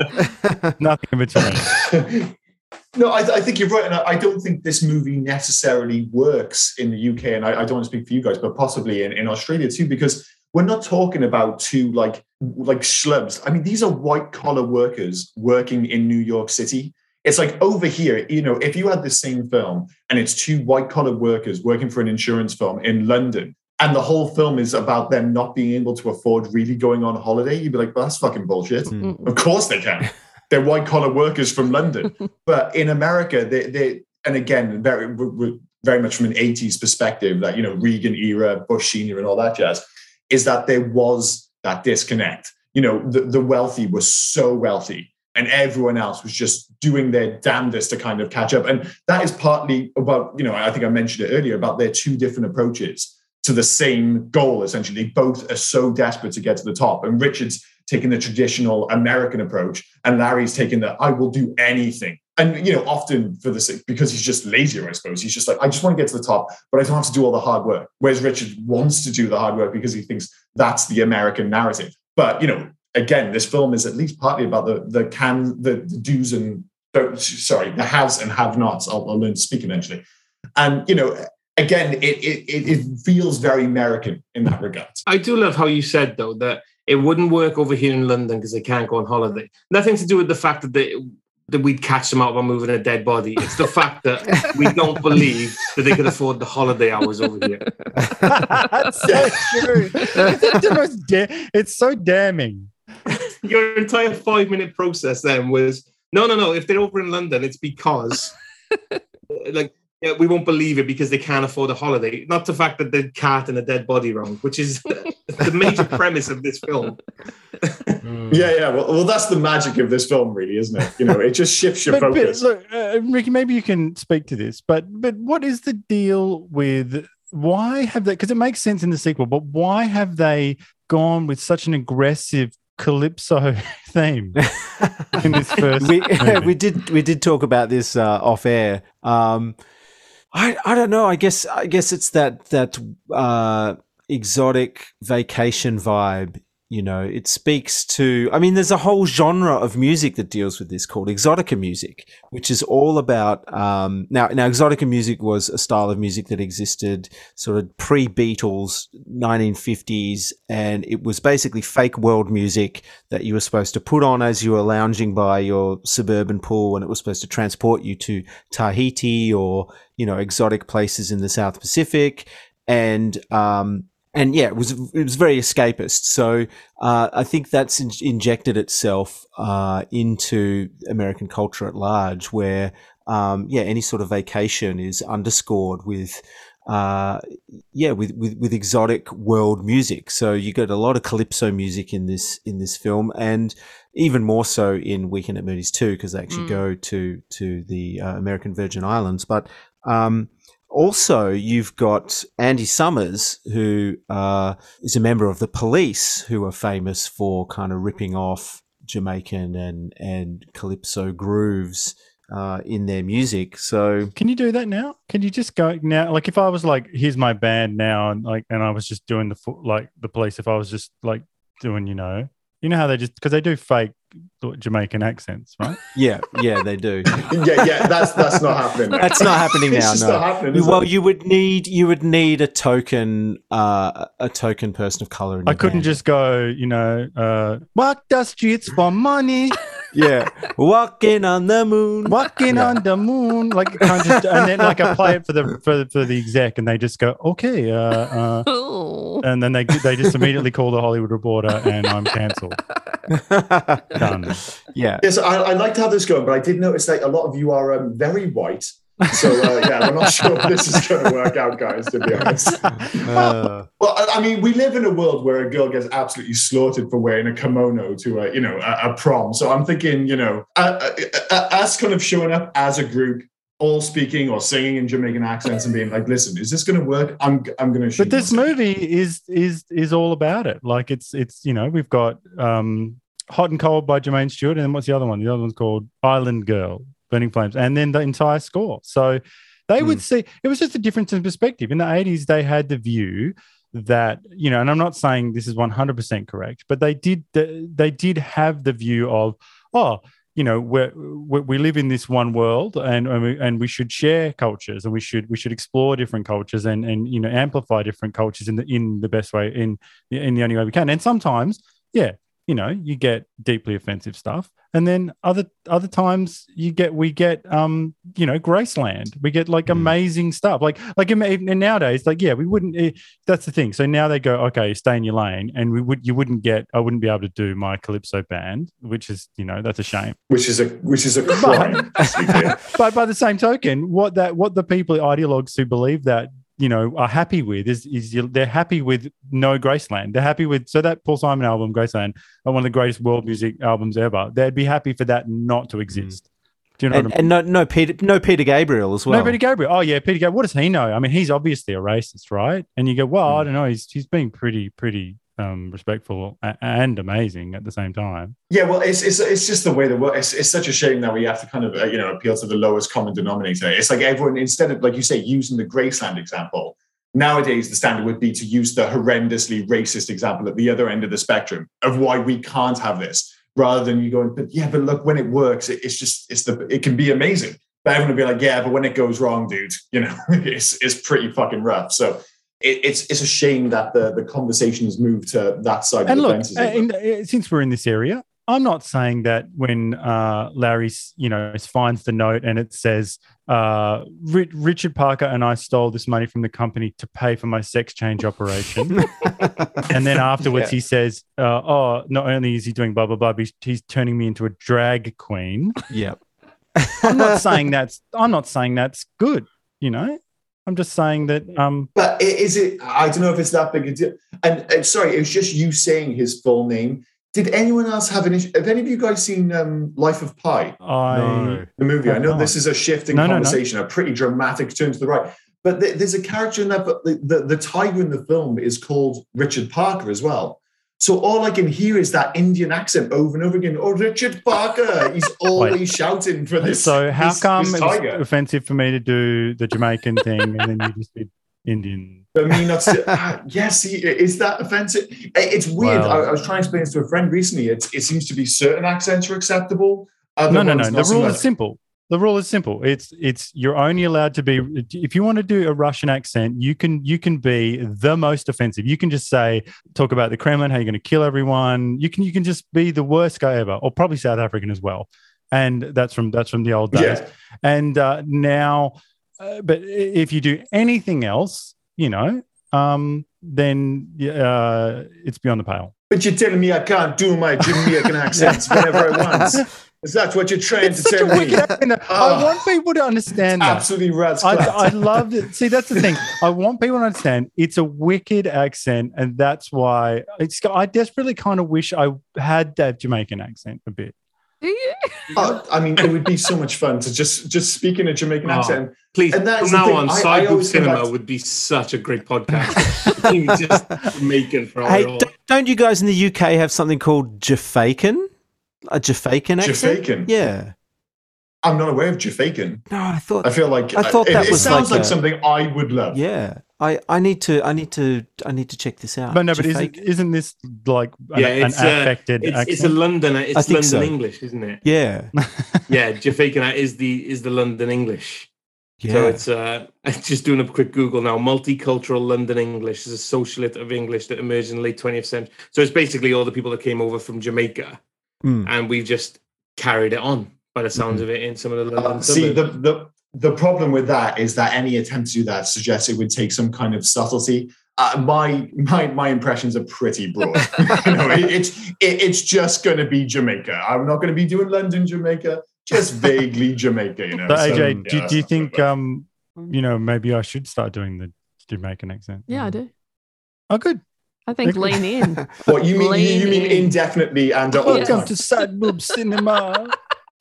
<laughs> nothing in between. <laughs> no, I, I think you're right, and I, I don't think this movie necessarily works in the UK, and I, I don't want to speak for you guys, but possibly in, in Australia too, because we're not talking about two like like schlubs. I mean, these are white collar workers working in New York City. It's like over here, you know, if you had the same film and it's two white collar workers working for an insurance firm in London, and the whole film is about them not being able to afford really going on holiday, you'd be like, well, that's fucking bullshit. Mm. Of course they can. <laughs> They're white collar workers from London. <laughs> but in America, they, they and again, very very much from an 80s perspective, that you know, Reagan era, Bush Senior, and all that jazz, is that there was that disconnect. You know, the, the wealthy were so wealthy and everyone else was just doing their damnedest to kind of catch up. And that is partly about, you know, I think I mentioned it earlier about their two different approaches to the same goal, essentially. Both are so desperate to get to the top. And Richard's taking the traditional American approach, and Larry's taking the I will do anything. And you know, often for the sake because he's just lazier, I suppose. He's just like, I just want to get to the top, but I don't have to do all the hard work. Whereas Richard wants to do the hard work because he thinks that's the American narrative. But you know, again, this film is at least partly about the the can the, the do's and sorry, the haves and have nots. I'll, I'll learn to speak eventually. And you know, again, it, it it feels very American in that regard. I do love how you said though that it wouldn't work over here in London because they can't go on holiday. Nothing to do with the fact that they that we'd catch them out by moving a dead body. It's the fact that we don't believe that they could afford the holiday hours over here. That's so true. It's, da- it's so damning. Your entire five minute process then was no, no, no. If they're over in London, it's because uh, like yeah, we won't believe it because they can't afford a holiday. Not the fact that the cat and a dead body wrong, which is the major premise of this film. Yeah, yeah. Well, well, that's the magic of this film, really, isn't it? You know, it just shifts your But, but focus. look, uh, Ricky, maybe you can speak to this. But but what is the deal with why have they? Because it makes sense in the sequel, but why have they gone with such an aggressive calypso <laughs> theme in this <laughs> first? we <laughs> we did we did talk about this uh, off air. Um, I I don't know. I guess I guess it's that that uh, exotic vacation vibe. You know, it speaks to. I mean, there's a whole genre of music that deals with this called exotica music, which is all about. Um, now, now, exotica music was a style of music that existed sort of pre Beatles, 1950s, and it was basically fake world music that you were supposed to put on as you were lounging by your suburban pool, and it was supposed to transport you to Tahiti or you know exotic places in the South Pacific, and um, and yeah, it was it was very escapist. So uh, I think that's in- injected itself uh, into American culture at large, where um, yeah, any sort of vacation is underscored with uh, yeah, with, with with exotic world music. So you get a lot of calypso music in this in this film, and even more so in Weekend at Bernie's too, because they actually Mm. go to to the uh, American Virgin Islands. But um, also, you've got Andy Summers, who uh, is a member of the police, who are famous for kind of ripping off Jamaican and and calypso grooves uh, in their music. So Can you do that now? Can you just go now? Like, if I was like, "Here's my band now," and like, and I was just doing the like the police. If I was just like doing, you know, you know how they just because they do fake Jamaican accents, right? <laughs> yeah, yeah, they do. <laughs> yeah, yeah. That's that's not happening. That's not happening It's now. just no. not happening, well, it? you would need you would need a token uh, a token person of color. In I couldn't band. just go, you know, uh, walk the streets for money, <laughs> yeah walking on the moon. walking on the moon, like kind of, and then like I play it for the for the, for the exec, and they just go, okay, uh, uh, Oh. and then they they just immediately call the Hollywood Reporter, and I'm cancelled. <laughs> Done. yeah. Yes, I, I liked how this going, but I did notice that a lot of you are um, very white. So uh, yeah, we're not <laughs> sure if this is going to work out, guys. To be honest. <laughs> Uh, Well, I mean, we live in a world where a girl gets absolutely slaughtered for wearing a kimono to a, you know, a, a prom. So I'm thinking, you know, uh, uh, uh, us kind of showing up as a group, all speaking or singing in Jamaican accents and being like, "Listen, is this going to work? I'm, I'm going to." Show. But this movie is is is all about it. Like it's it's you know we've got um, Hot and Cold by Jermaine Stewart, and then what's the other one? The other one's called Island Girl, Burning Flames, and then the entire score. So they would hmm. see it was just a difference in perspective. In the eighties, they had the view that you know, and I'm not saying this is 100 percent correct, but they did they did have the view of oh. You know, we we live in this one world, and and we, and we should share cultures, and we should we should explore different cultures, and and you know amplify different cultures in the in the best way, in in the only way we can. And sometimes, yeah, you know, you get deeply offensive stuff, and then other other times you get we get um you know Graceland, we get like amazing stuff, like like in, in nowadays, like yeah, we wouldn't. eh, that's the thing. So now they go, okay, stay in your lane, and we would you wouldn't get, I wouldn't be able to do my calypso band, which is you know that's a shame. which is a which is a crime. clear. <laughs> but by the same token, what that what the people ideologues who believe that you know are happy with is is you, they're happy with no Graceland. They're happy with so that Paul Simon album Graceland, one of the greatest world music albums ever. They'd be happy for that not to exist. Do you know and, what I mean? and no, no Peter, no Peter Gabriel as well. no, Peter Gabriel. Oh yeah, Peter Gabriel. What does he know? I mean, he's obviously a racist, right? And you go, well, Hmm. I don't know. He's he's being pretty pretty um, respectful and amazing at the same time. Yeah, well, it's, it's it's just the way the world. It's, it's such a shame that we have to kind of uh, you know appeal to the lowest common denominator. It's like everyone instead of like you say using the Graceland example. Nowadays, the standard would be to use the horrendously racist example at the other end of the spectrum of why we can't have this, rather than you going, but yeah, but look, when it works, it, it's just it's the it can be amazing. But everyone would be like, yeah, but when it goes wrong, dude, you know, <laughs> it's it's pretty fucking rough. So it, it's it's a shame that the the conversation has moved to that side and of the look, fence. uh, in, uh, since we're in this area, I'm not saying that when uh, Larry, you know, finds the note and it says uh, Ri- Richard Parker and I stole this money from the company to pay for my sex change operation, <laughs> and then afterwards Yeah. he says, uh, "Oh, not only is he doing blah blah blah, he's, he's turning me into a drag queen." Yep. I'm not saying that's I'm not saying that's good. You know, I'm just saying that um, But is it? I don't know if it's that big a deal. And, and sorry, it was just you saying his full name. Did anyone else have an issue? Have any of you guys seen um, Life of Pi, I the movie? I know not. this is a shift in No, no, no. conversation, a pretty dramatic turn to the right. But th- there's a character in that. But the, the the tiger in the film is called Richard Parker as well. So all I can hear is that Indian accent over and over again. Oh, Richard Parker! He's <laughs> always shouting for this. So how this- come this it was offensive for me to do the Jamaican thing and then you just did Indian? I mean, that's ah, yes. Is that offensive? It's weird. I, I was trying to explain this to a friend recently. It, it seems to be certain accents are acceptable. other No, no, no. The rule much. is simple. The rule is simple. It's it's you're only allowed to be if you want to do a Russian accent, you can you can be the most offensive. You can just say talk about the Kremlin, how you're going to kill everyone. You can you can just be the worst guy ever, or probably South African as well. And that's from that's from the old days. Yeah. And uh, now, uh, but if you do anything else, you know, um, then uh, it's beyond the pale. But you're telling me I can't do my Jamaican accents whenever I want. <laughs> Is that what you're trying It's to such a tell me? wicked. I Oh, want people to understand that. absolutely rats I. I love it. See, that's the thing. I want people to understand it's a wicked accent, and that's why it's. I desperately kind of wish I had that Jamaican accent a bit. Do you? Oh, I mean, it would be so much fun to just just speak in a Jamaican Oh, accent. Please, And that's from the now thing, on, I- I Side Boob always come Cinema back- would be such a great podcast. <laughs> Just Jamaican for all Hey, all. don't you guys in the UK have something called Jafaican? A Jafaican accent? Jafaican? Yeah. I'm not aware of Jafaican. No, I thought. I feel like I thought it, that it was sounds like like, a- something I would love. Yeah. I, I need to I need to I need to check this out. But no, but isn't, isn't this like an, Yeah, an it's, uh, affected it's, accent? it's a London. It's London so. English, isn't it? Yeah. <laughs> Yeah, Jafaican is the is the London English. Yeah. So it's uh, <laughs> just doing a quick Google now. Multicultural London English is a sociolect of English that emerged in the late 20th century. So it's basically all the people that came over from Jamaica, Mm. and we've just carried it on by the sounds of it in some of the London Uh, see, the, the the problem with that is that any attempt to do that suggests it would take some kind of subtlety. Uh, my my my impressions are pretty broad. <laughs> <laughs> you know, it, it's it, it's just going to be Jamaica. I'm not going to be doing London, Jamaica. Just <laughs> vaguely Jamaica. You know. So So, AJ, yeah, do, that's do you think um you know maybe I should start doing the Jamaican accent? Yeah, I do. Oh, good. I think Okay. lean in. <laughs> What you mean? You, you mean in. indefinitely and at all Welcome times? to Sad Boob Cinema. <laughs>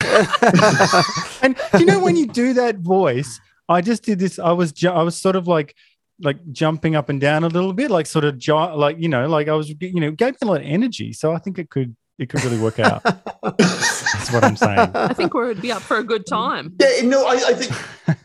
and do you know when you do that voice? I just did this. I was ju- I was sort of like like jumping up and down a little bit, like sort of jo- like you know, like I was you know, it gave me a lot of energy. So I think it could it could really work out. <laughs> That's what I'm saying. I think we'd be up for a good time. Yeah, no, I, I think.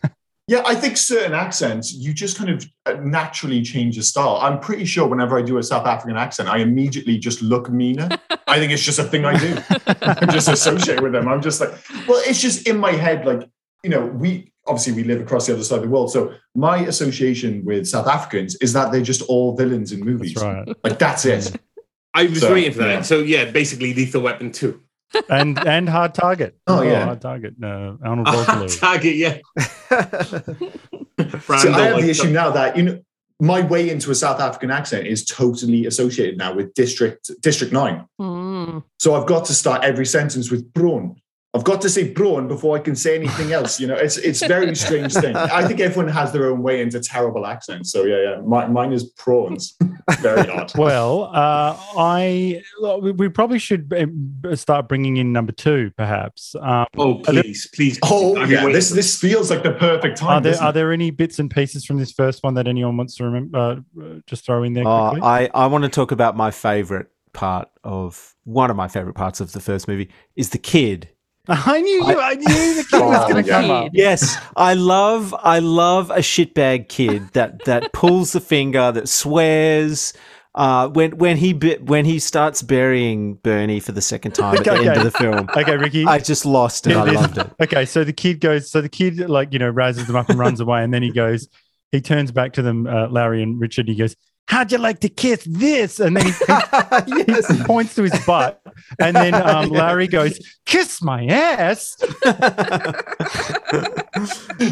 Yeah, I think certain accents you just kind of uh, naturally change your style. I'm pretty sure whenever I do a South African accent, I immediately just look meaner. I think it's just a thing I do. I just associate with them. I'm just like, well, it's just in my head. Like, you know, we obviously we live across the other side of the world, so my association with South Africans is that they're just all villains in movies. That's right. Like that's it. I was So, waiting for that. yeah. So yeah, basically Lethal Weapon two. And and Hard Target. Oh, yeah. Hard Target. No, Arnold Vosloo. Target, yeah. <laughs> So I have the issue now that you know my way into a South African accent is totally associated now with District District Nine. Mm. So I've got to start every sentence with prawn. I've got to say prawn before I can say anything else. You know, it's it's a very strange thing. I think everyone has their own way into terrible accents. So yeah, yeah, my, mine is prawns. very odd. <laughs> Well, uh, I we, we probably should um, start bringing in number two, perhaps. Um, Oh are there- please, please. Oh I've yeah, this this feels like the perfect time. Are there are there any bits and pieces from this first one that anyone wants to remember? Uh, just throw in there Uh. I, I want to talk about my favorite part of one of my favorite parts of the first movie is the kid. I knew you. I knew the kid was going to come up. Yes, I love I love a shitbag kid that that pulls the finger that swears. Uh, when when he when he starts burying Bernie for the second time at the Okay, end of the film, Okay, Ricky. I just lost it. I loved it. Okay, so the kid goes. So the kid, like you know, raises them up and runs away, and then he goes. He turns back to them, uh, Larry and Richard. He goes, "How'd you like to kiss this?" And then he, <laughs> he, yes. he points to his butt, and then <laughs> um, Larry goes, "Kiss my ass."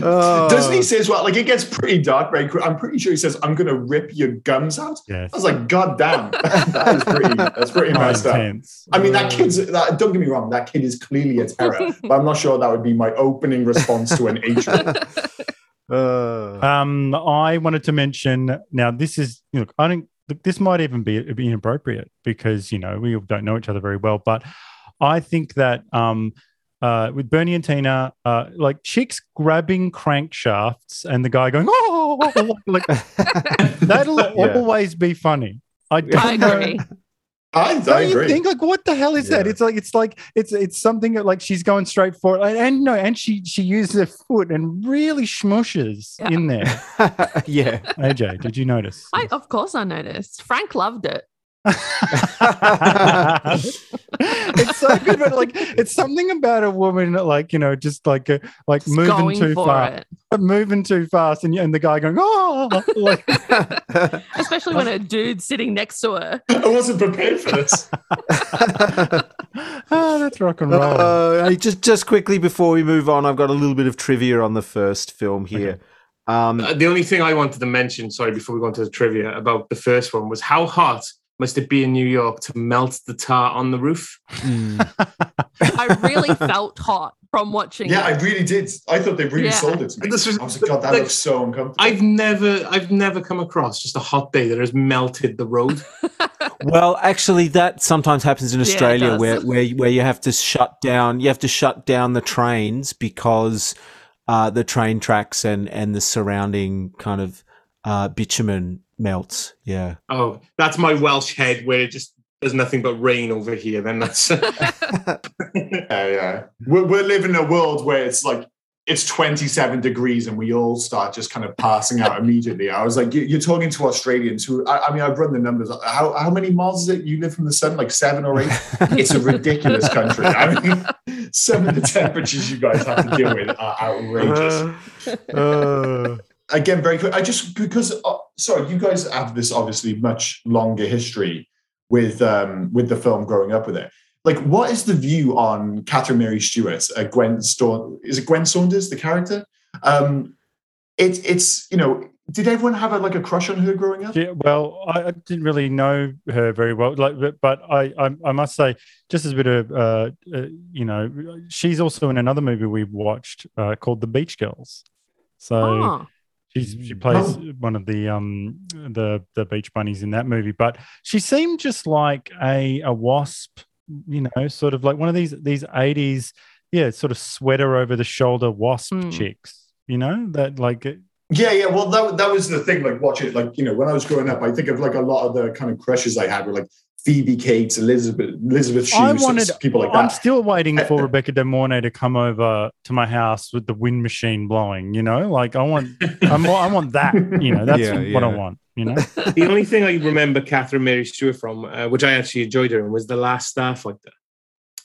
Oh. <laughs> Doesn't he say as well? Like it gets pretty dark very quick. I'm pretty sure he says, "I'm going to rip your gums out." Yes, I was like, "God damn, that is pretty. That's pretty Quite messed up." I mean, that kid's. That, don't get me wrong. That kid is clearly a terror, but I'm not sure that would be my opening response to an H. Uh, Um, I wanted to mention now. This is look. I don't. Look, this might even be, be inappropriate because you know we don't know each other very well. But I think that um, uh, with Bernie and Tina, uh, like chicks grabbing crankshafts and the guy going oh, <laughs> like <laughs> that'll Yeah. always be funny. I don't I know- agree. I, I Don't you agree. think like what the hell is that? It's like it's like it's it's something that like she's going straight for it, and, and no, and she she uses her foot and really smushes Yeah. in there. <laughs> yeah. AJ, did you notice? I, of course, I noticed. Frank loved it. It's so good, but like it's something about a woman, like you know, just like uh, like Just moving too for fast, moving too fast, and and the guy going, oh, like <laughs> <laughs> Especially when a dude's sitting next to her. <laughs> I wasn't prepared for this. oh, that's rock and roll. Uh, hey, just just quickly before we move on, I've got a little bit of trivia on the first film here. Um, Uh, the only thing I wanted to mention, sorry, before we go into the trivia about the first one was how hot must it be in New York to melt the tar on the roof? <laughs> I really felt hot from watching Yeah, I really did. I thought they really Yeah. sold it to me. This was- I was like, God, that like, looks so uncomfortable. I've never, I've never come across just a hot day that has melted the road. <laughs> well, actually, that sometimes happens in Australia, does. where where where you have to shut down. You have to shut down the trains because uh, the train tracks and and the surrounding kind of uh, bitumen melts. Yeah. Oh, that's my Welsh head where it just there's nothing but rain over here. Then that's <laughs> <laughs> Yeah, yeah. We're, we're living in a world where it's like it's 27 degrees and we all start just kind of passing out immediately. I was like, you- you're talking to Australians who, I, I mean, I've run the numbers. How, how many miles is it you live from the sun? Like seven or eight? <laughs> It's a ridiculous country. I mean, some of the temperatures you guys have to deal with are outrageous. Uh, Again, very quick. I just, because, uh, sorry, you guys have this obviously much longer history with um, with the film growing up with it. Like, what is the view on Catherine Mary Stewart, uh, Gwen Staun? Is it Gwen Saunders, the character? Um, it, it's you know, did everyone have a, like a crush on her growing up? Yeah, well, I, I didn't really know her very well, like, but, but I, I, I must say, just as a bit of, uh, uh, you know, she's also in another movie we've watched uh, called The Beach Girls. So Oh, she's she plays Oh. one of the um the the beach bunnies in that movie, but she seemed just like a a wasp, you know, sort of like one of these these eighties, yeah, sort of sweater over the shoulder wasp Hmm. chicks, you know, that like Yeah, yeah. Well, that that was the thing. Like watching it, like you know, when I was growing up, I think of like a lot of the kind of crushes I had were like Phoebe Cates, Elizabeth, Elizabeth I Shue, wanted people like that. I'm still waiting for <laughs> Rebecca De Mornay to come over to my house with the wind machine blowing. You know, like I want, I'm, I want that. You know, that's <laughs> Yeah, what I want. You know, <laughs> the only thing I remember Catherine Mary Stewart from, uh, which I actually enjoyed her in, was the Last Starfighter.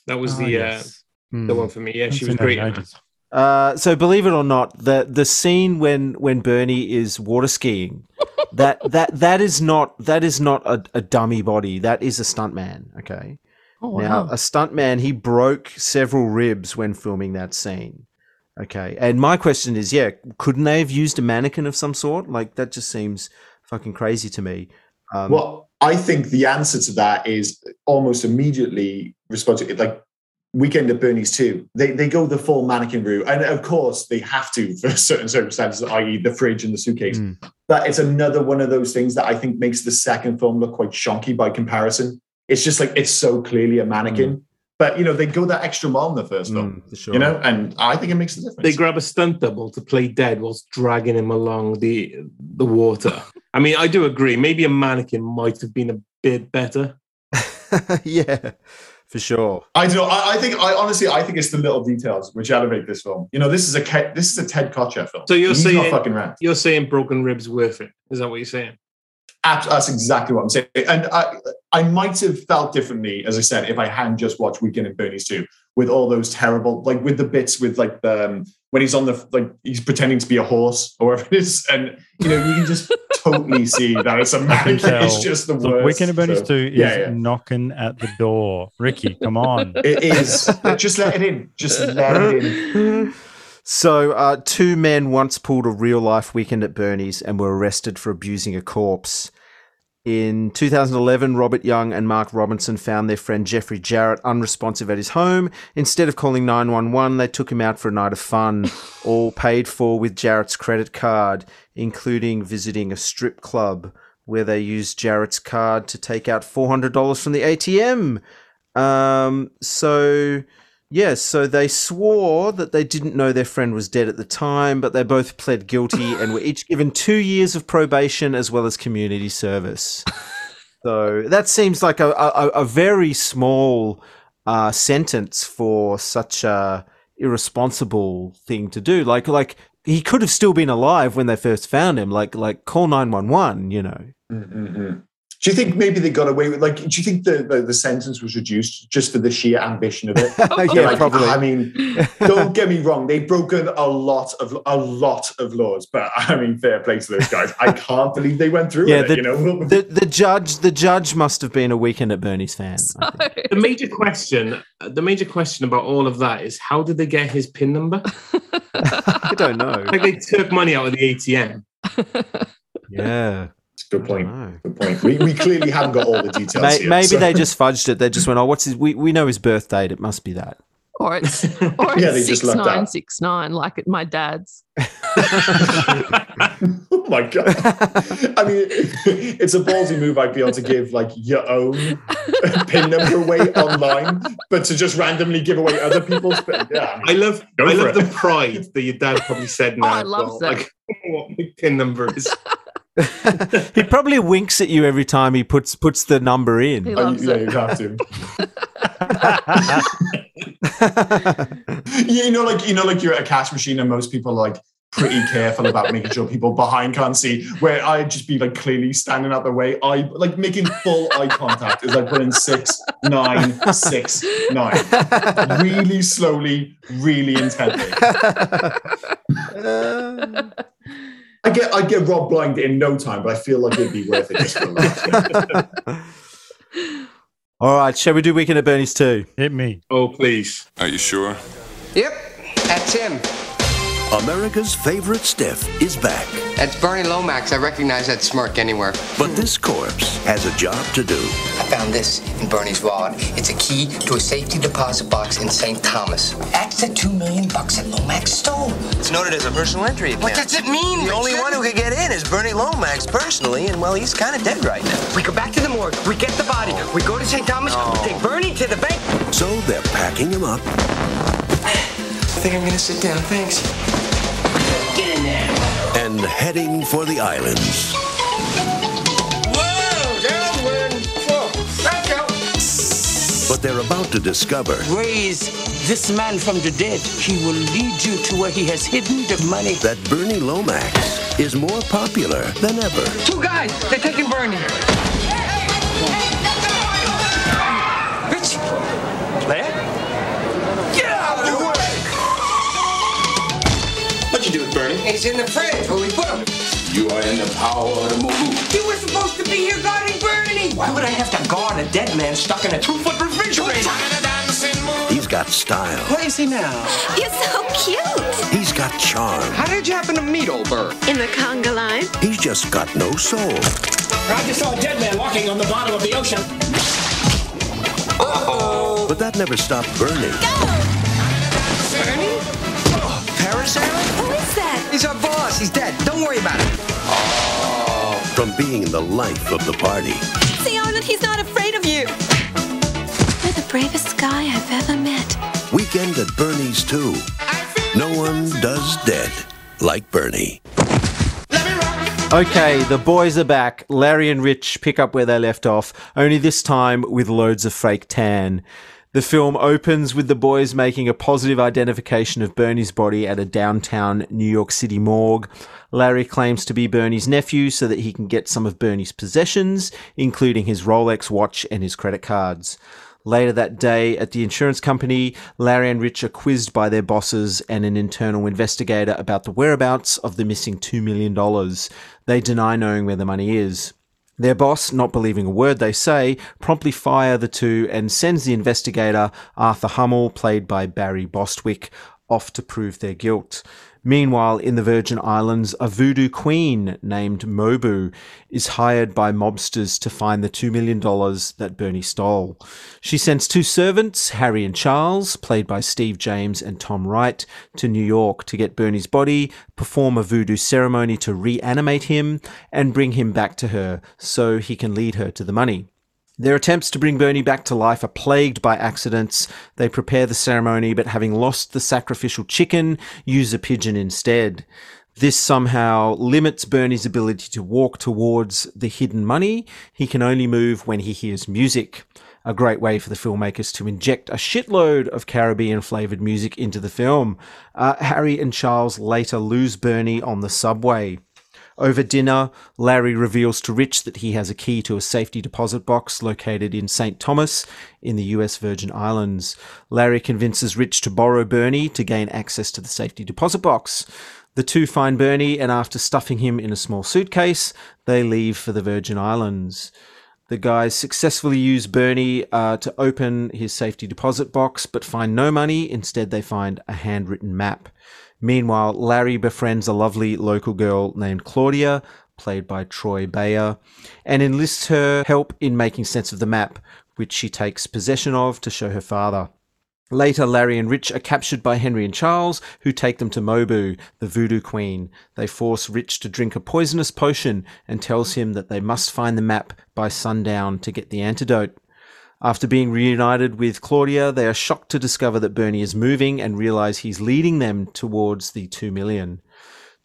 That was Ah, the yes. uh, Hmm. the one for me. Yeah, Haven't she was seen that in great. In that. ages. Uh, so believe it or not, the the scene when when Bernie is water skiing <laughs> that that that is not that is not a, a dummy body. That is a stuntman. Okay. Oh, Now, wow. a stuntman, he broke several ribs when filming that scene. Okay. And my question is, yeah, couldn't they have used a mannequin of some sort? Like, that just seems fucking crazy to me. Um, well, I think the answer to that is almost immediately responsive. Like Weekend at Bernie's too. They they go the full mannequin route, and of course they have to for <laughs> certain circumstances, i.e., the fridge and the suitcase. Mm. But it's another one of those things that I think makes the second film look quite shonky by comparison. It's just like it's so clearly a mannequin. But you know they go that extra mile in the first film, Mm, sure. you know, and I think it makes a difference. They grab a stunt double to play dead whilst dragging him along the the water. I mean, I do agree. Maybe a mannequin might have been a bit better. <laughs> yeah, for sure. I don't know. I, I think I honestly I think it's the little details which elevate this film. You know, this is a this is a Ted Kotcheff film. So you're He's saying not fucking around. you're saying broken ribs worth it? Is that what you're saying? Abs- That's exactly what I'm saying. And I I might have felt differently, as I said, if I hadn't just watched Weekend at Bernie's too, with all those terrible, like with the bits with like the um, when he's on the like he's pretending to be a horse or whatever it is, and you know you can just <laughs> totally see that it's a can mannequin. tell. It's just the Look, worst. Weekend at Bernie's So, 2 is yeah, yeah. knocking at the door. Ricky, come on. <laughs> It is. just let it in. Just let it in. <laughs> So, uh, two men once pulled a real life weekend at Bernie's and were arrested for abusing a corpse. In 2011, Robert Young and Mark Robinson found their friend Jeffrey Jarrett unresponsive at his home. Instead of calling 911, they took him out for a night of fun, <laughs> all paid for with Jarrett's credit card, including visiting a strip club where they used Jarrett's card to take out $400 from the ATM. Um, so Yes, so they swore that they didn't know their friend was dead at the time, but they both pled guilty <laughs> and were each given two years of probation as well as community service. So that seems like a, a, a very small uh, sentence for such a irresponsible thing to do. Like, like he could have still been alive when they first found him. Like, like call nine one one. You know. Mm-mm-mm. Do you think maybe they got away with like? Do you think the the, the sentence was reduced just for the sheer ambition of it? <laughs> Yeah, Like, probably. I mean, <laughs> don't get me wrong; they've broken a lot of a lot of laws, but I mean, fair play to those guys. I can't believe they went through Yeah, it. the, you know, <laughs> the the judge the judge must have been a weekend at Bernie's fan. I. The major question, the major question about all of that is how did they get his pin number? I don't know. Like they took money out of the ATM. Yeah. Good point. Good point. We, we clearly haven't got all the <laughs> details. May- here, maybe so- they just fudged it. They just went, "Oh, what's his? We, we know his birth date. It must be that." Or <laughs> it's or Yeah, it's they just six lucked nine out. six nine, like at my dad's. <laughs> Oh my god! I mean, it's a ballsy move. I'd be able to give like your own pin number away online, but to just randomly give away other people's. Pin, yeah, I love, I love it. the pride that your dad probably said now. Oh, I love well. that. Like what my pin number is. He probably winks at you every time he puts puts the number in. He Oh, loves yeah, it. you have to. <laughs> you know, like you know, like you're at a cash machine, and most people are like pretty careful about making sure people behind can't see. Where I'd just be like clearly standing out the way, I like making full eye contact is like putting six, nine, six, nine, really slowly, really intently. <laughs> <laughs> I get I get Rob blind in no time, but I feel like it'd be worth it just for a. <laughs> <laughs> All right, shall we do weekend at Bernie's too? Hit me. Oh please. Are you sure? Yep, that's him. America's favorite stiff is back. That's Bernie Lomax. I recognize that smirk anywhere. But this corpse has a job to do. I found this in Bernie's wallet. It's a key to a safety deposit box in St. Thomas. That's the two million bucks that Lomax stole. It's noted as a personal entry account. What does it mean? The only one who could get in is Bernie Lomax personally, and well, he's kind of dead right now. We go back to the morgue. We get the body. We go to St. Thomas. We take Bernie to the bank. So they're packing him up <sighs> <sighs> I think I'm gonna sit down. Thanks. Get in there. and heading for the islands. Whoa, downward. Whoa, back out. But they're about to discover Raise this man from the dead. He will lead you to where he has hidden the money. that Bernie Lomax is more popular than ever. Two guys. They're taking Bernie. Way. What'd you do with Bernie? He's in the fridge where we put him. You are in the power of the Mobu. You were supposed to be here guarding Bernie. Why would I have to guard a dead man stuck in a two-foot refrigerator? He's got style. What is he now? You're so cute. He's got charm. How did you happen to meet old Bert? In the conga line. He's just got no soul. I just saw a dead man walking on the bottom of the ocean. Uh-oh. But that never stopped Bernie. Bernie? He's boss. He's dead. Don't worry about it. Oh. From being the life of the party. See, Arnold, he's not afraid of you. You're the bravest guy I've ever met. Weekend at Bernie's too. No one does dead like Bernie. Okay, the boys are back. Larry and Rich pick up where they left off, only this time with loads of fake tan. The film opens with the boys making a positive identification of Bernie's body at a downtown New York City morgue. Larry claims to be Bernie's nephew so that he can get some of Bernie's possessions, including his Rolex watch and his credit cards. Later that day at the insurance company, Larry and Rich are quizzed by their bosses and an internal investigator about the whereabouts of the missing $2 million. They deny knowing where the money is. Their boss, not believing a word they say, promptly fire the two and sends the investigator, Arthur Hummel, played by Barry Bostwick, off to prove their guilt. Meanwhile, in the Virgin Islands, a voodoo queen named Mobu is hired by mobsters to find the $2 million that Bernie stole. She sends two servants, Harry and Charles, played by Steve James and Tom Wright, to New York to get Bernie's body, perform a voodoo ceremony to reanimate him, and bring him back to her so he can lead her to the money. Their attempts to bring Bernie back to life are plagued by accidents. They prepare the ceremony, but having lost the sacrificial chicken, use a pigeon instead. This somehow limits Bernie's ability to walk towards the hidden money. He can only move when he hears music. A great way for the filmmakers to inject a shitload of Caribbean flavored music into the film. Uh, Harry and Charles later lose Bernie on the subway. Over dinner, Larry reveals to Rich that he has a key to a safety deposit box located in St. Thomas in the US Virgin Islands. Larry convinces Rich to borrow Bernie to gain access to the safety deposit box. The two find Bernie, and after stuffing him in a small suitcase, they leave for the Virgin Islands. The guys successfully use Bernie uh, to open his safety deposit box, but find no money. Instead, they find a handwritten map. Meanwhile, Larry befriends a lovely local girl named Claudia, played by Troy Beyer, and enlists her help in making sense of the map, which she takes possession of to show her father. Later, Larry and Rich are captured by Henry and Charles, who take them to Mobu, the voodoo queen. They force Rich to drink a poisonous potion and tells him that they must find the map by sundown to get the antidote. After being reunited with Claudia, they are shocked to discover that Bernie is moving and realize he's leading them towards the 2 million.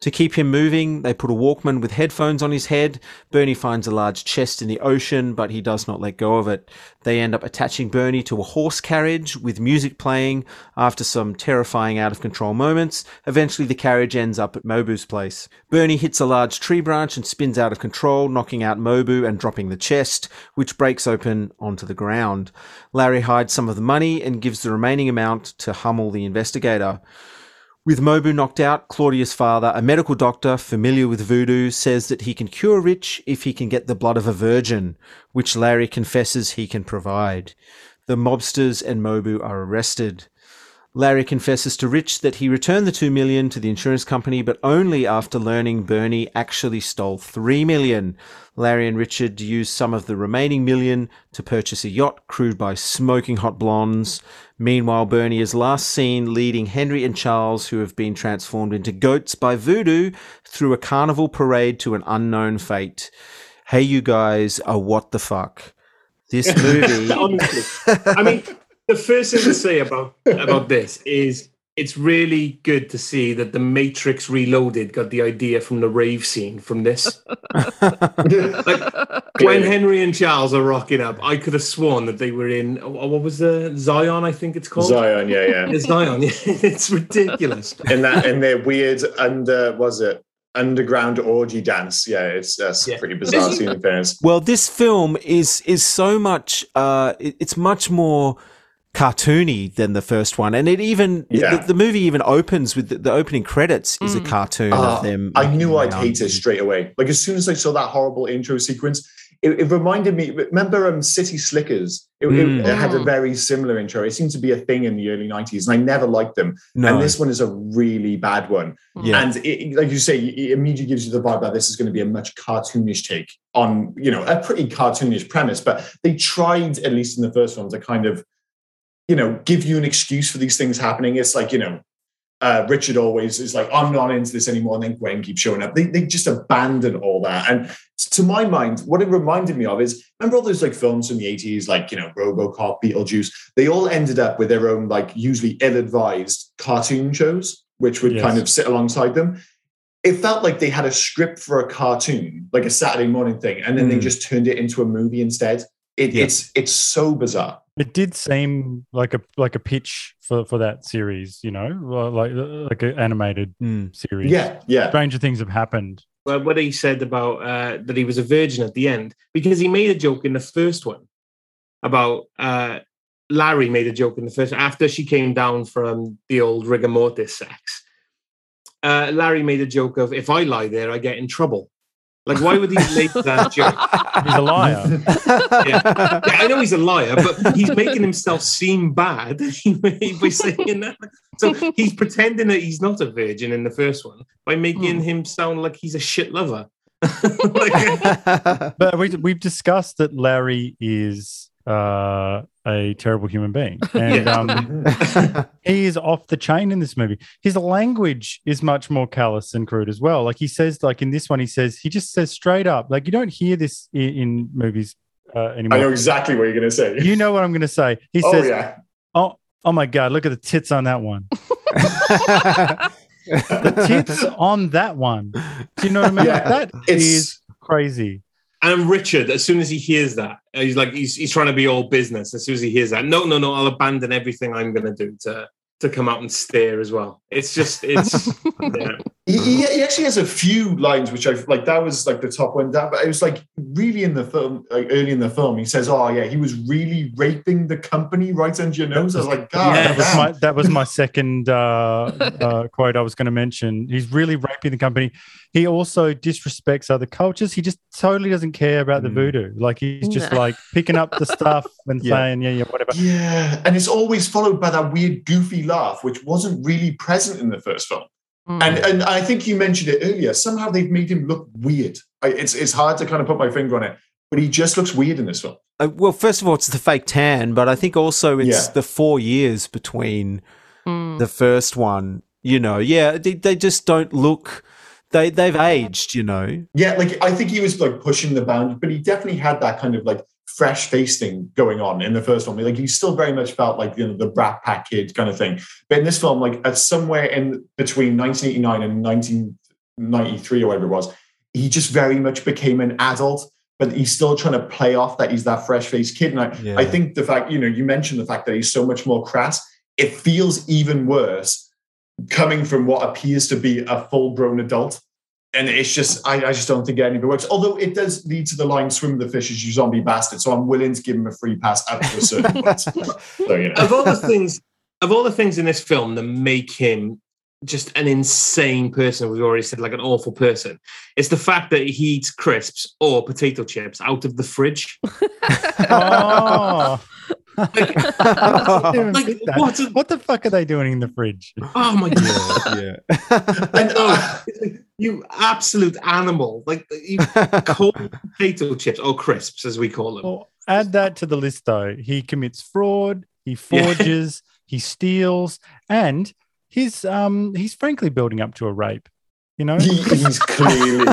To keep him moving, they put a Walkman with headphones on his head. Bernie finds a large chest in the ocean, but he does not let go of it. They end up attaching Bernie to a horse carriage with music playing. After some terrifying out of control moments, eventually the carriage ends up at Mobu's place. Bernie hits a large tree branch and spins out of control, knocking out Mobu and dropping the chest, which breaks open onto the ground. Larry hides some of the money and gives the remaining amount to Hummel the investigator. With Mobu knocked out, Claudia's father, a medical doctor familiar with voodoo, says that he can cure Rich if he can get the blood of a virgin, which Larry confesses he can provide. The mobsters and Mobu are arrested. Larry confesses to Rich that he returned the 2 million to the insurance company, but only after learning Bernie actually stole 3 million. Larry and Richard use some of the remaining million to purchase a yacht crewed by smoking hot blondes. Meanwhile, Bernie is last seen leading Henry and Charles, who have been transformed into goats by voodoo, through a carnival parade to an unknown fate. Hey, you guys are what the fuck? This <laughs> movie. Honestly, I mean, the first thing to say about about this is it's really good to see that the Matrix Reloaded got the idea from the rave scene from this. <laughs> like <laughs> when Henry and Charles are rocking up, I could have sworn that they were in what was the Zion? I think it's called Zion. Yeah, yeah, <laughs> it's Zion. it's ridiculous. In that, in their weird under was it underground orgy dance? Yeah, it's that's yeah. pretty bizarre scene in fairness. Well, this film is is so much. Uh, it, it's much more cartoony than the first one, and it even Yeah. the, the movie even opens with the, the opening credits is a cartoon Ah, of them. I knew I'd around. hate it straight away. Like as soon as I saw that horrible intro sequence, it, it reminded me. Remember, um, City Slickers? It, it- Mm. it had a very similar intro. It seemed to be a thing in the early '90s, and I never liked them. No. And this one is a really bad one. Yeah. And it, like you say, it immediately gives you the vibe that this is going to be a much cartoonish take on, you know, a pretty cartoonish premise. But they tried, at least in the first one, to kind of, you know, give you an excuse for these things happening. It's like, you know, uh, Richard always is like, I'm not into this anymore. And then Gwen keeps showing up. They, they just abandon all that. And to my mind, what it reminded me of is remember all those like films from the 80s, like, you know, Robocop, Beetlejuice, they all ended up with their own, like, usually ill advised cartoon shows, which would Yes. kind of sit alongside them. It felt like they had a script for a cartoon, like a Saturday morning thing, and then they Mm. just turned it into a movie instead. It, Yeah. It's it's so bizarre. It did seem like a like a pitch for for that series, you know, like like an animated Mm. series. Yeah, yeah. Stranger things have happened. Well, what he said about uh, that he was a virgin at the end because he made a joke in the first one about uh, Larry made a joke in the first after she came down from the old rigor mortis sex. Uh, Larry made a joke of if I lie there, I get in trouble. Like, why would he make <laughs> that joke? He's a liar. <laughs> yeah. Yeah, I know he's a liar, but he's making himself seem bad <laughs> by saying that. So he's pretending that he's not a virgin in the first one by making hmm. him sound like he's a shit lover. But we we've discussed that Larry is uh, a terrible human being, <laughs> and um, <laughs> he is off the chain in this movie. His language is much more callous and crude as well. Like he says, like in this one, he says he just says straight up. Like you don't hear this in, in movies uh, anymore. I know exactly what you're going to say. You know what I'm going to say. He oh says, yeah. "Oh, oh my god, look at the tits on that one. <laughs> the tits on that one. Do you know what I mean? Yeah, that it's- is crazy." And Richard, as soon as he hears that, uh, he's like, he's, he's trying to be all business. As soon as he hears that, no, no, no, I'll abandon everything I'm going to do to to come out and stare as well. It's just, it's, <laughs> yeah. He, he, he actually has a few lines which I like. That was like the top one down, but it was like really in the film, like early in the film. He says, "Oh yeah, he was really raping the company right under your nose." I was like, "God, that was my that was my second uh, uh, quote I was going to mention. He's really raping the company. He also disrespects other cultures. He just totally doesn't care about the voodoo. Like he's just No. like picking up the stuff <laughs> and Yeah. saying, "Yeah, yeah, whatever." Yeah, and it's always followed by that weird, goofy laugh, which wasn't really present in the first film. And and I think you mentioned it earlier. Somehow they've made him look weird. I, it's it's hard to kind of put my finger on it, but he just looks weird in this film. Uh, well, first of all, it's the fake tan, but I think also it's Yeah. the four years between Mm. the first one. You know, yeah, they, they just don't look. They they've aged. You know. Yeah, like I think he was like pushing the boundary, but he definitely had that kind of like fresh face thing going on in the first one. Like he still very much felt like you know the Brat Pack kid kind of thing. But in this film, like at somewhere in between 1989 and 1993 or whatever it was, he just very much became an adult. But he's still trying to play off that he's that fresh faced kid. And I, Yeah. I think the fact, you know, you mentioned the fact that he's so much more crass, it feels even worse coming from what appears to be a full grown adult. And it's just, I, I just don't think any of it works. Although it does lead to the line, swim the fishes, you zombie bastard. So I'm willing to give him a free pass up to a certain <laughs> point. So, you know. of all the things, of all the things in this film that make him just an insane person, we've already said like an awful person, it's the fact that he eats crisps or potato chips out of the fridge. <laughs> <laughs> Oh. I didn't Like, <laughs> think that. what what, the fuck are they doing in the fridge? Oh my god! yeah. <laughs> And, Oh, like, you absolute animal! Like you <laughs> cold potato chips or crisps, as we call them. Well, add that to the list, though. He commits fraud. He forges. he steals, and he's um he's frankly building up to a rape. You know, He, he's clearly,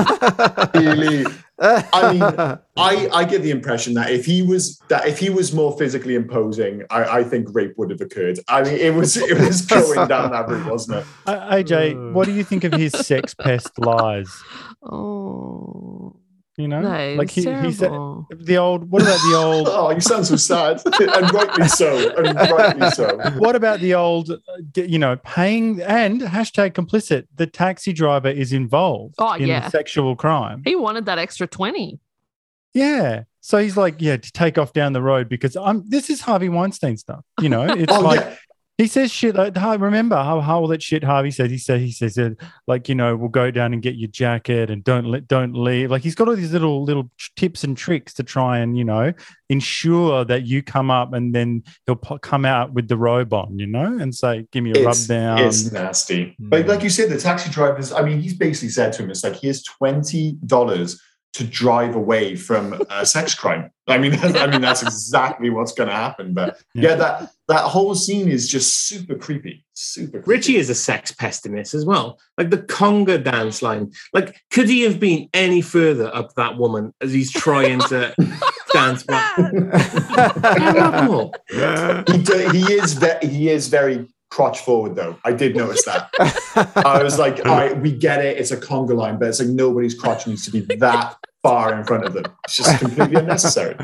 clearly. I mean, <laughs> I, I get the impression that if he was that if he was more physically imposing, I, I think rape would have occurred. I mean, it was it was going down that route, wasn't it? Uh, AJ, what do you think of his sex pest lies? <laughs> Oh, You know, that like is he, he said the old. What about the old? <laughs> Oh, you sound so sad, <laughs> and rightly so, and rightly so. what about the old, uh, you know, paying and hashtag complicit? The taxi driver is involved Oh, in yeah. sexual crime. He wanted that extra 20. Yeah. So he's like, yeah, to take off down the road because I'm. This is Harvey Weinstein stuff. You know, <laughs> it's Oh, like yeah. He says shit. Like, Har- remember how how all that shit Harvey said? He said he says uh, like you know we'll go down and get your jacket and don't let don't leave. Like he's got all these little little tips and tricks to try and you know ensure that you come up and then he'll po- come out with the robe on, you know, and say give me a rub down. it's nasty. But like you said, the taxi drivers, I mean, he's basically said to him, it's like, here's $20 to drive away from a <laughs> sex crime. I mean, that's, I mean, that's exactly what's going to happen. But yeah, that, that whole scene is just super creepy. Super creepy. Richie is a sex pest in this as well. Like the conga dance line. Like, could he have been any further up that woman as he's trying to <laughs> dance back? <laughs> Terrible. he, do, he is ve- he is very crotch forward though. I did notice that. I was like, all right, we get it. It's a conga line, but it's like nobody's crotch needs to be that far in front of them. It's just completely unnecessary.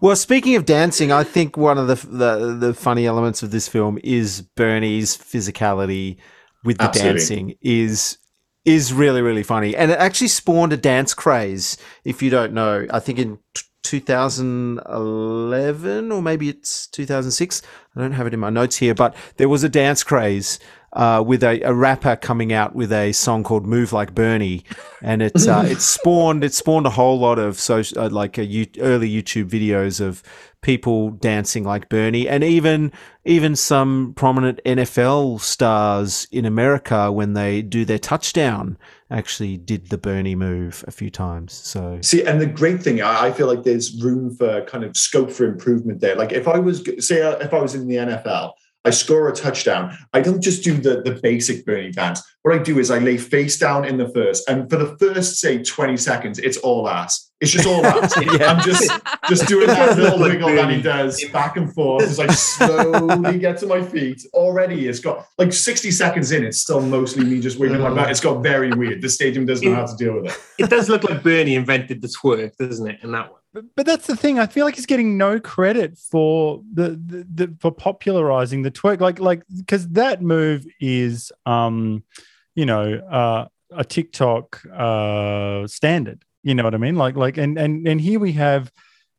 Well, speaking of dancing, I think one of the the, the funny elements of this film is Bernie's physicality with the Absolutely. dancing is is really really funny, and it actually spawned a dance craze. If you don't know, I think in 2011 or maybe it's 2006. I don't have it in my notes here, but there was a dance craze. Uh, with a, a rapper coming out with a song called "Move Like Bernie," and it's uh, <laughs> it spawned it spawned a whole lot of social uh, like a, early YouTube videos of people dancing like Bernie, and even even some prominent NFL stars in America when they do their touchdown actually did the Bernie move a few times. So See, and the great thing, I I feel like there's room for kind of scope for improvement there. Like if I was, say, uh, if I was in the NFL, I score a touchdown. I don't just do the, the basic Bernie dance. What I do is I lay face down in the first, and for the first, say, 20 seconds, it's all ass. It's just all ass. <laughs> I'm just just doing that little Like wiggle that he does back and forth as I slowly get to my feet. Already, it's got like 60 seconds in, it's still mostly me just wiggling my oh. butt. It's got very weird. The stadium doesn't know how to deal with it. It does look like Bernie invented the twerk, doesn't it? In that one. But, but that's the thing. I feel like he's getting no credit for the, the, the for popularizing the twerk. Like like because that move is um, you know, uh, a TikTok uh standard. You know what I mean? Like like and and and here we have,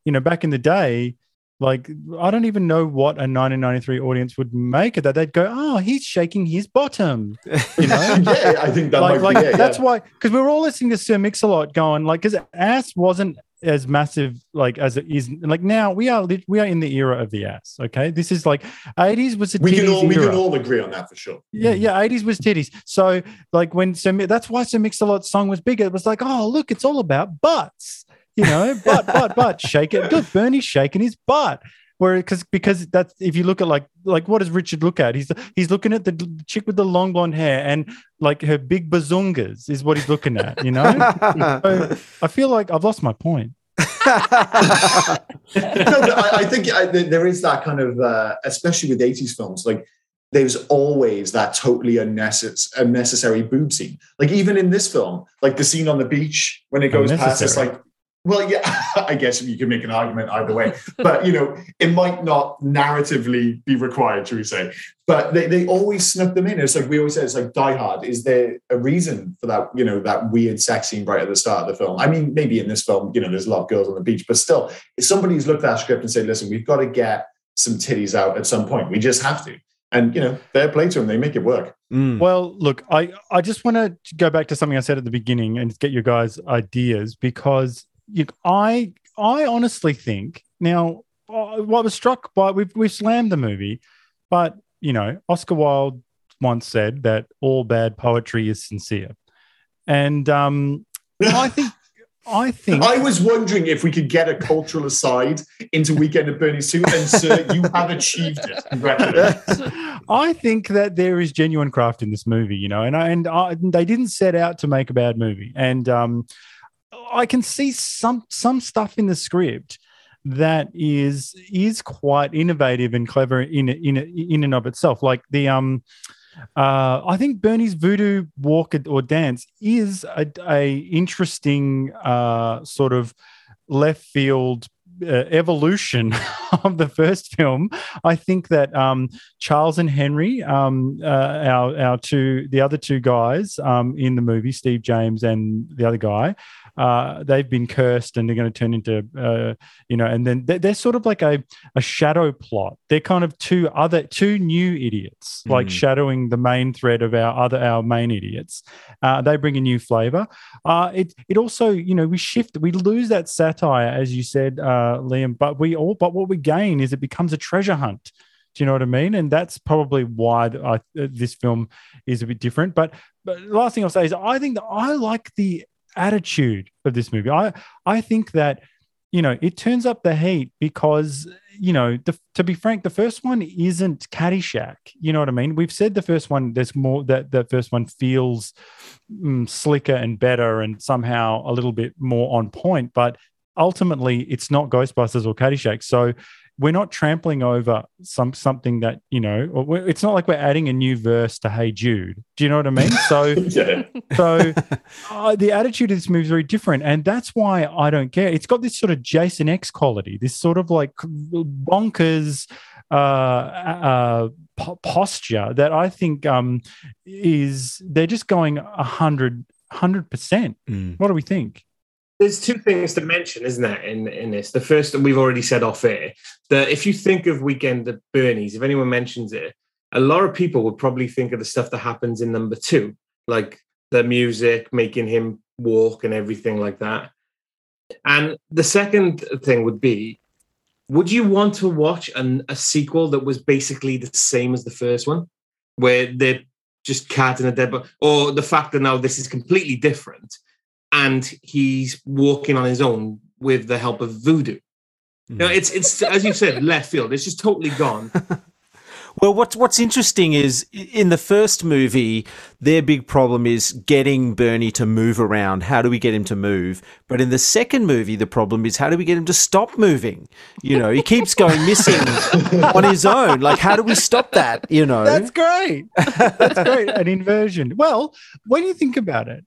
you know, back in the day. Like I don't even know what a 1993 audience would make of that. They'd go, "Oh, he's shaking his bottom," you know. <laughs> yeah, I think that like, might like be it. that's yeah. why because we were all listening to Sir Mix a lot going like because ass wasn't as massive like as it is like now we are we are in the era of the ass okay this is like 80s was a we can all we era. can all agree on that for sure. yeah yeah 80s was titties so like when Mi- that's why Sir Mix a lot song was bigger it was like oh look it's all about butts you know but but but shake it look Bernie's shaking his butt where because because that's if you look at like like what does Richard look at? He's he's looking at the chick with the long blonde hair and like her big bazungas is what he's looking at, you know. so I feel like I've lost my point. <laughs> no, I, I think I, there- there is that kind of, uh, especially with 80s films, like there's always that totally unnecessary, unnecessary boob scene. Like even in this film, like the scene on the beach when it goes past, it's like, well, yeah, <laughs> I guess you can make an argument either way, but you know, it might not narratively be required, should we say? But they, they always snuck them in. It's like we always say, it's like Die Hard. Is there a reason for that? You know, that weird sex scene right at the start of the film. I mean, maybe in this film, you know, there's a lot of girls on the beach, but still, if somebody's looked at that script and said, "Listen, we've got to get some titties out at some point. We just have to." And you know, fair play to them. They make it work. Mm. Well, look, I I just want to go back to something I said at the beginning and get your guys' ideas because you, I I honestly think now uh, what was struck by we've we've slammed the movie, but you know Oscar Wilde once said that all bad poetry is sincere, and um, I think <laughs> I think I was wondering if we could get a cultural aside into Weekend at Bernie's too, and sir, you have achieved it. Congratulations. I think that there is genuine craft in this movie, you know, and I, and I, they didn't set out to make a bad movie, and um, I can see some some stuff in the script that is is quite innovative and clever in in in and of itself. Like the um, uh, I think Bernie's voodoo walk or dance is a, a interesting uh, sort of left field uh, evolution <laughs> of the first film, I think that um, Charles and Henry, um, uh, our our two, the other two guys um, in the movie, Steve James and the other guy, uh, they've been cursed and they're going to turn into, uh, you know, and then they're, they're, sort of like a, a shadow plot. They're kind of two other, two new idiots, mm. like shadowing the main thread of our other, our main idiots. Uh, they bring a new flavor. Uh, it, it also, you know, we shift, we lose that satire, as you said, uh, Liam, but we all, but what we gain is it becomes a treasure hunt. Do you know what I mean? And that's probably why I, this film is a bit different. But, but last thing I'll say is I think that I like the attitude of this movie. I I think that you know it turns up the heat because you know the, to be frank, the first one isn't Caddyshack. You know what I mean? We've said the first one. There's more that the first one feels mm, slicker and better and somehow a little bit more on point, but ultimately it's not Ghostbusters or Caddyshack. So we're not trampling over some something that you know. It's not like we're adding a new verse to Hey Jude. Do you know what I mean? So, <laughs> yeah. so uh, the attitude of this movie is very different, and that's why I don't care. It's got this sort of Jason X quality, this sort of like bonkers uh, uh, posture that I think um, is they're just going a hundred hundred percent. Mm. What do we think? There's two things to mention, isn't there, in, in this? The first, that we've already said off air, that if you think of Weekend at Bernie's, if anyone mentions it, a lot of people would probably think of the stuff that happens in number two, like the music, making him walk and everything like that. And the second thing would be, would you want to watch an, a sequel that was basically the same as the first one, where they're just cat in a dead or the fact that now this is completely different? And he's walking on his own with the help of voodoo. You know, mm. it's it's as you said, <laughs> left field. It's just totally gone. <laughs> well, what's what's interesting is in the first movie, their big problem is getting Bernie to move around. How do we get him to move? But in the second movie, the problem is how do we get him to stop moving? You know, he keeps going missing <laughs> on his own. Like, how do we stop that? You know, that's great. That's great. An inversion. Well, when you think about it,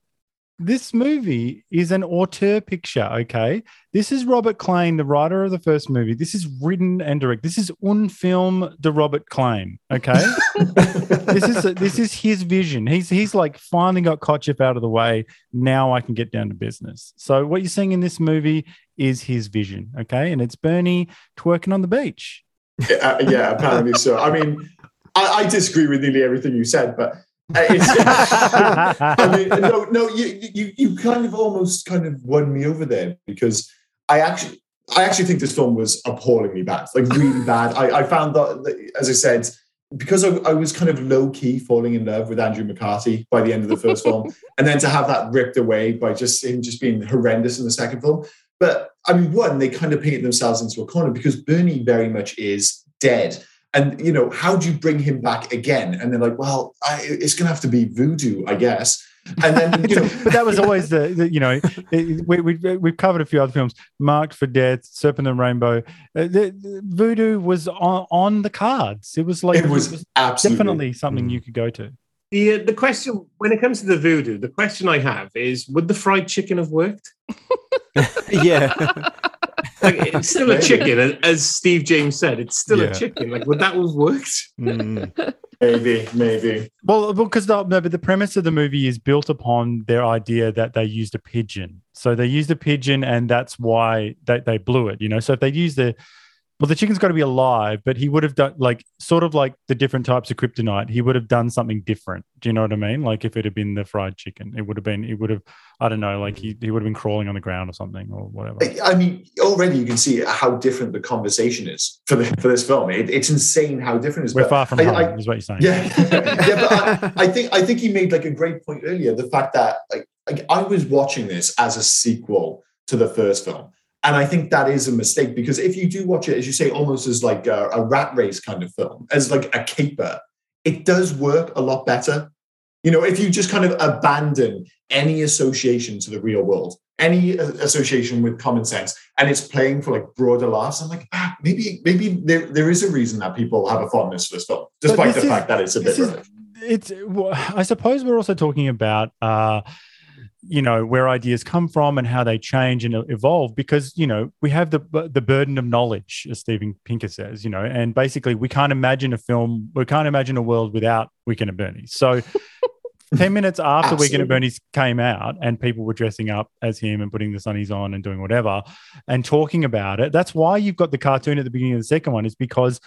this movie is an auteur picture, okay? This is Robert Klane, the writer of the first movie. This is written and directed. This is un film de Robert Klane, okay? <laughs> this is this is his vision. He's he's like finally got Kotcheff out of the way. Now I can get down to business. So what you're seeing in this movie is his vision, okay? And it's Bernie twerking on the beach. Yeah, uh, yeah apparently so. I mean, I, I disagree with nearly everything you said, but <laughs> I mean, no, no, you, you, you kind of almost kind of won me over there because I actually, I actually think this film was appallingly bad, like really bad. I, I found that, as I said, because I, I, was kind of low key falling in love with Andrew McCarthy by the end of the first film, <laughs> and then to have that ripped away by just him just being horrendous in the second film. But I mean, one, they kind of painted themselves into a corner because Bernie very much is dead and you know how do you bring him back again? And they're like well I, it's going to have to be voodoo i guess. And then <laughs> you know but that was always the, the you know it, we, we, we've covered a few other films. Marked for death serpent and rainbow. Uh, the, the, voodoo was on, on the cards. It was like it was, it was absolutely. definitely something you could go to. The uh, the question when it comes to the voodoo the question i have is would the fried chicken have worked? <laughs> Yeah <laughs> like, it's <laughs> still a chicken, as Steve James said. It's still yeah. a chicken. Like, would that have worked? Mm. <laughs> maybe, maybe. Well, because the, no, but the premise of the movie is built upon their idea that they used a pigeon. So they used a pigeon, and that's why they, they blew it. You know, so if they used the well, the chicken's got to be alive, but he would have done like sort of like the different types of kryptonite. He would have done something different. Do you know what I mean? Like if it had been the fried chicken, it would have been, it would have, I don't know, like he, he would have been crawling on the ground or something or whatever. I mean, already you can see how different the conversation is for the, for this film. It, it's insane how different it is. We're but far from I, home, I, is what you're saying. Yeah, <laughs> yeah. But I, <laughs> I think I think he made like a great point earlier. The fact that like, like I was watching this as a sequel to the first film and I think that is a mistake because if you do watch it, as you say, almost as like a, a, rat race kind of film, as like a caper, it does work a lot better. You know, if you just kind of abandon any association to the real world, any association with common sense, and it's playing for like broader laughs, I'm like, ah, maybe, maybe there, there is a reason that people have a fondness for this film, despite the is, fact that it's a bit. Is, it's. I suppose we're also talking about. uh you know where ideas come from and how they change and evolve because you know we have the the burden of knowledge as Steven Pinker says you know and basically we can't imagine a film we can't imagine a world without Weekend at Bernie's so <laughs> 10 minutes after Weekend at Bernie's came out and people were dressing up as him and putting the sunnies on and doing whatever and talking about it. That's why you've got the cartoon at the beginning of the second one, is because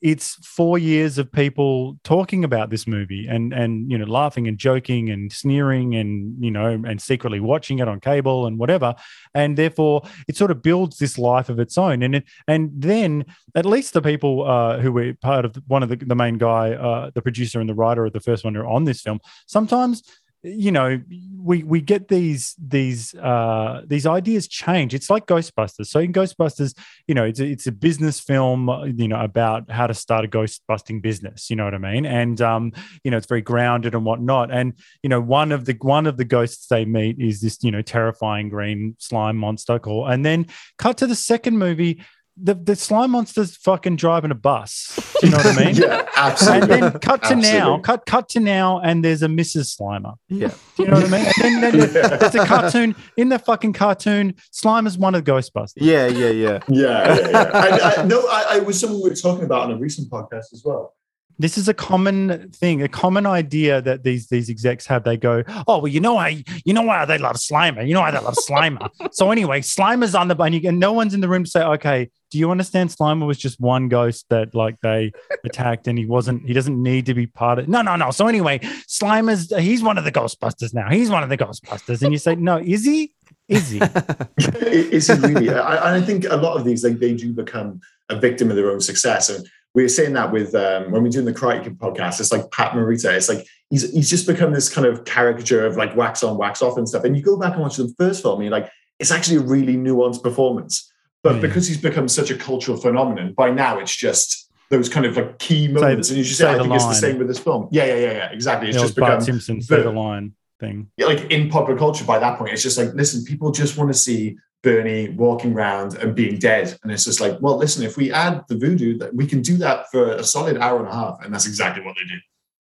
it's four years of people talking about this movie and and you know laughing and joking and sneering and you know and secretly watching it on cable and whatever. And therefore it sort of builds this life of its own. And it, and then at least the people uh, who were part of one of the, the main guy, uh, the producer and the writer of the first one who are on this film. Sometimes you know we we get these these uh these ideas change. It's like ghostbusters. So in ghostbusters you know it's a, it's a business film you know about how to start a ghost busting business you know what i mean? And um you know it's very grounded and whatnot. And you know one of the one of the ghosts they meet is this you know terrifying green slime monster called and then cut to the second movie the, the slime monster's fucking driving a bus. Do you know what I mean? <laughs> yeah, absolutely. And then cut to absolutely. now, cut cut to now, and there's a Mrs. Slimer. Yeah. Do you know what I mean? And then, then <laughs> there's a cartoon in the fucking cartoon. Slimer's one of the Ghostbusters. Yeah, yeah, yeah, <laughs> yeah, yeah. yeah. I, I, uh, no, I, I was someone we were talking about on a recent podcast as well. This is a common thing, a common idea that these these execs have. They go, "Oh, well, you know why? You know why they love Slimer? You know why they love Slimer? <laughs> so anyway, Slimer's on the and, you, and no one's in the room to say, okay, do you understand? Slimer was just one ghost that like they <laughs> attacked, and he wasn't. He doesn't need to be part of. No, no, no. So anyway, Slimer's he's one of the Ghostbusters now. He's one of the Ghostbusters, and you say, no, is he? Is he? <laughs> is he really? I, I think a lot of these like they do become a victim of their own success and we were saying that with um, when we're doing the Karate Kid podcast. It's like Pat Morita. It's like he's he's just become this kind of caricature of like wax on, wax off and stuff. And you go back and watch the first film, and you're like, it's actually a really nuanced performance. But mm. because he's become such a cultural phenomenon, by now it's just those kind of like key moments. Say, and you just say, I think line. it's the same with this film. Yeah, yeah, yeah, yeah. Exactly. It's the just Bart become Simpson say the line thing. Like in popular culture by that point, it's just like, listen, people just want to see Bernie walking around and being dead. And it's just like, well, listen, if we add the voodoo, that we can do that for a solid hour and a half. And that's exactly what they do.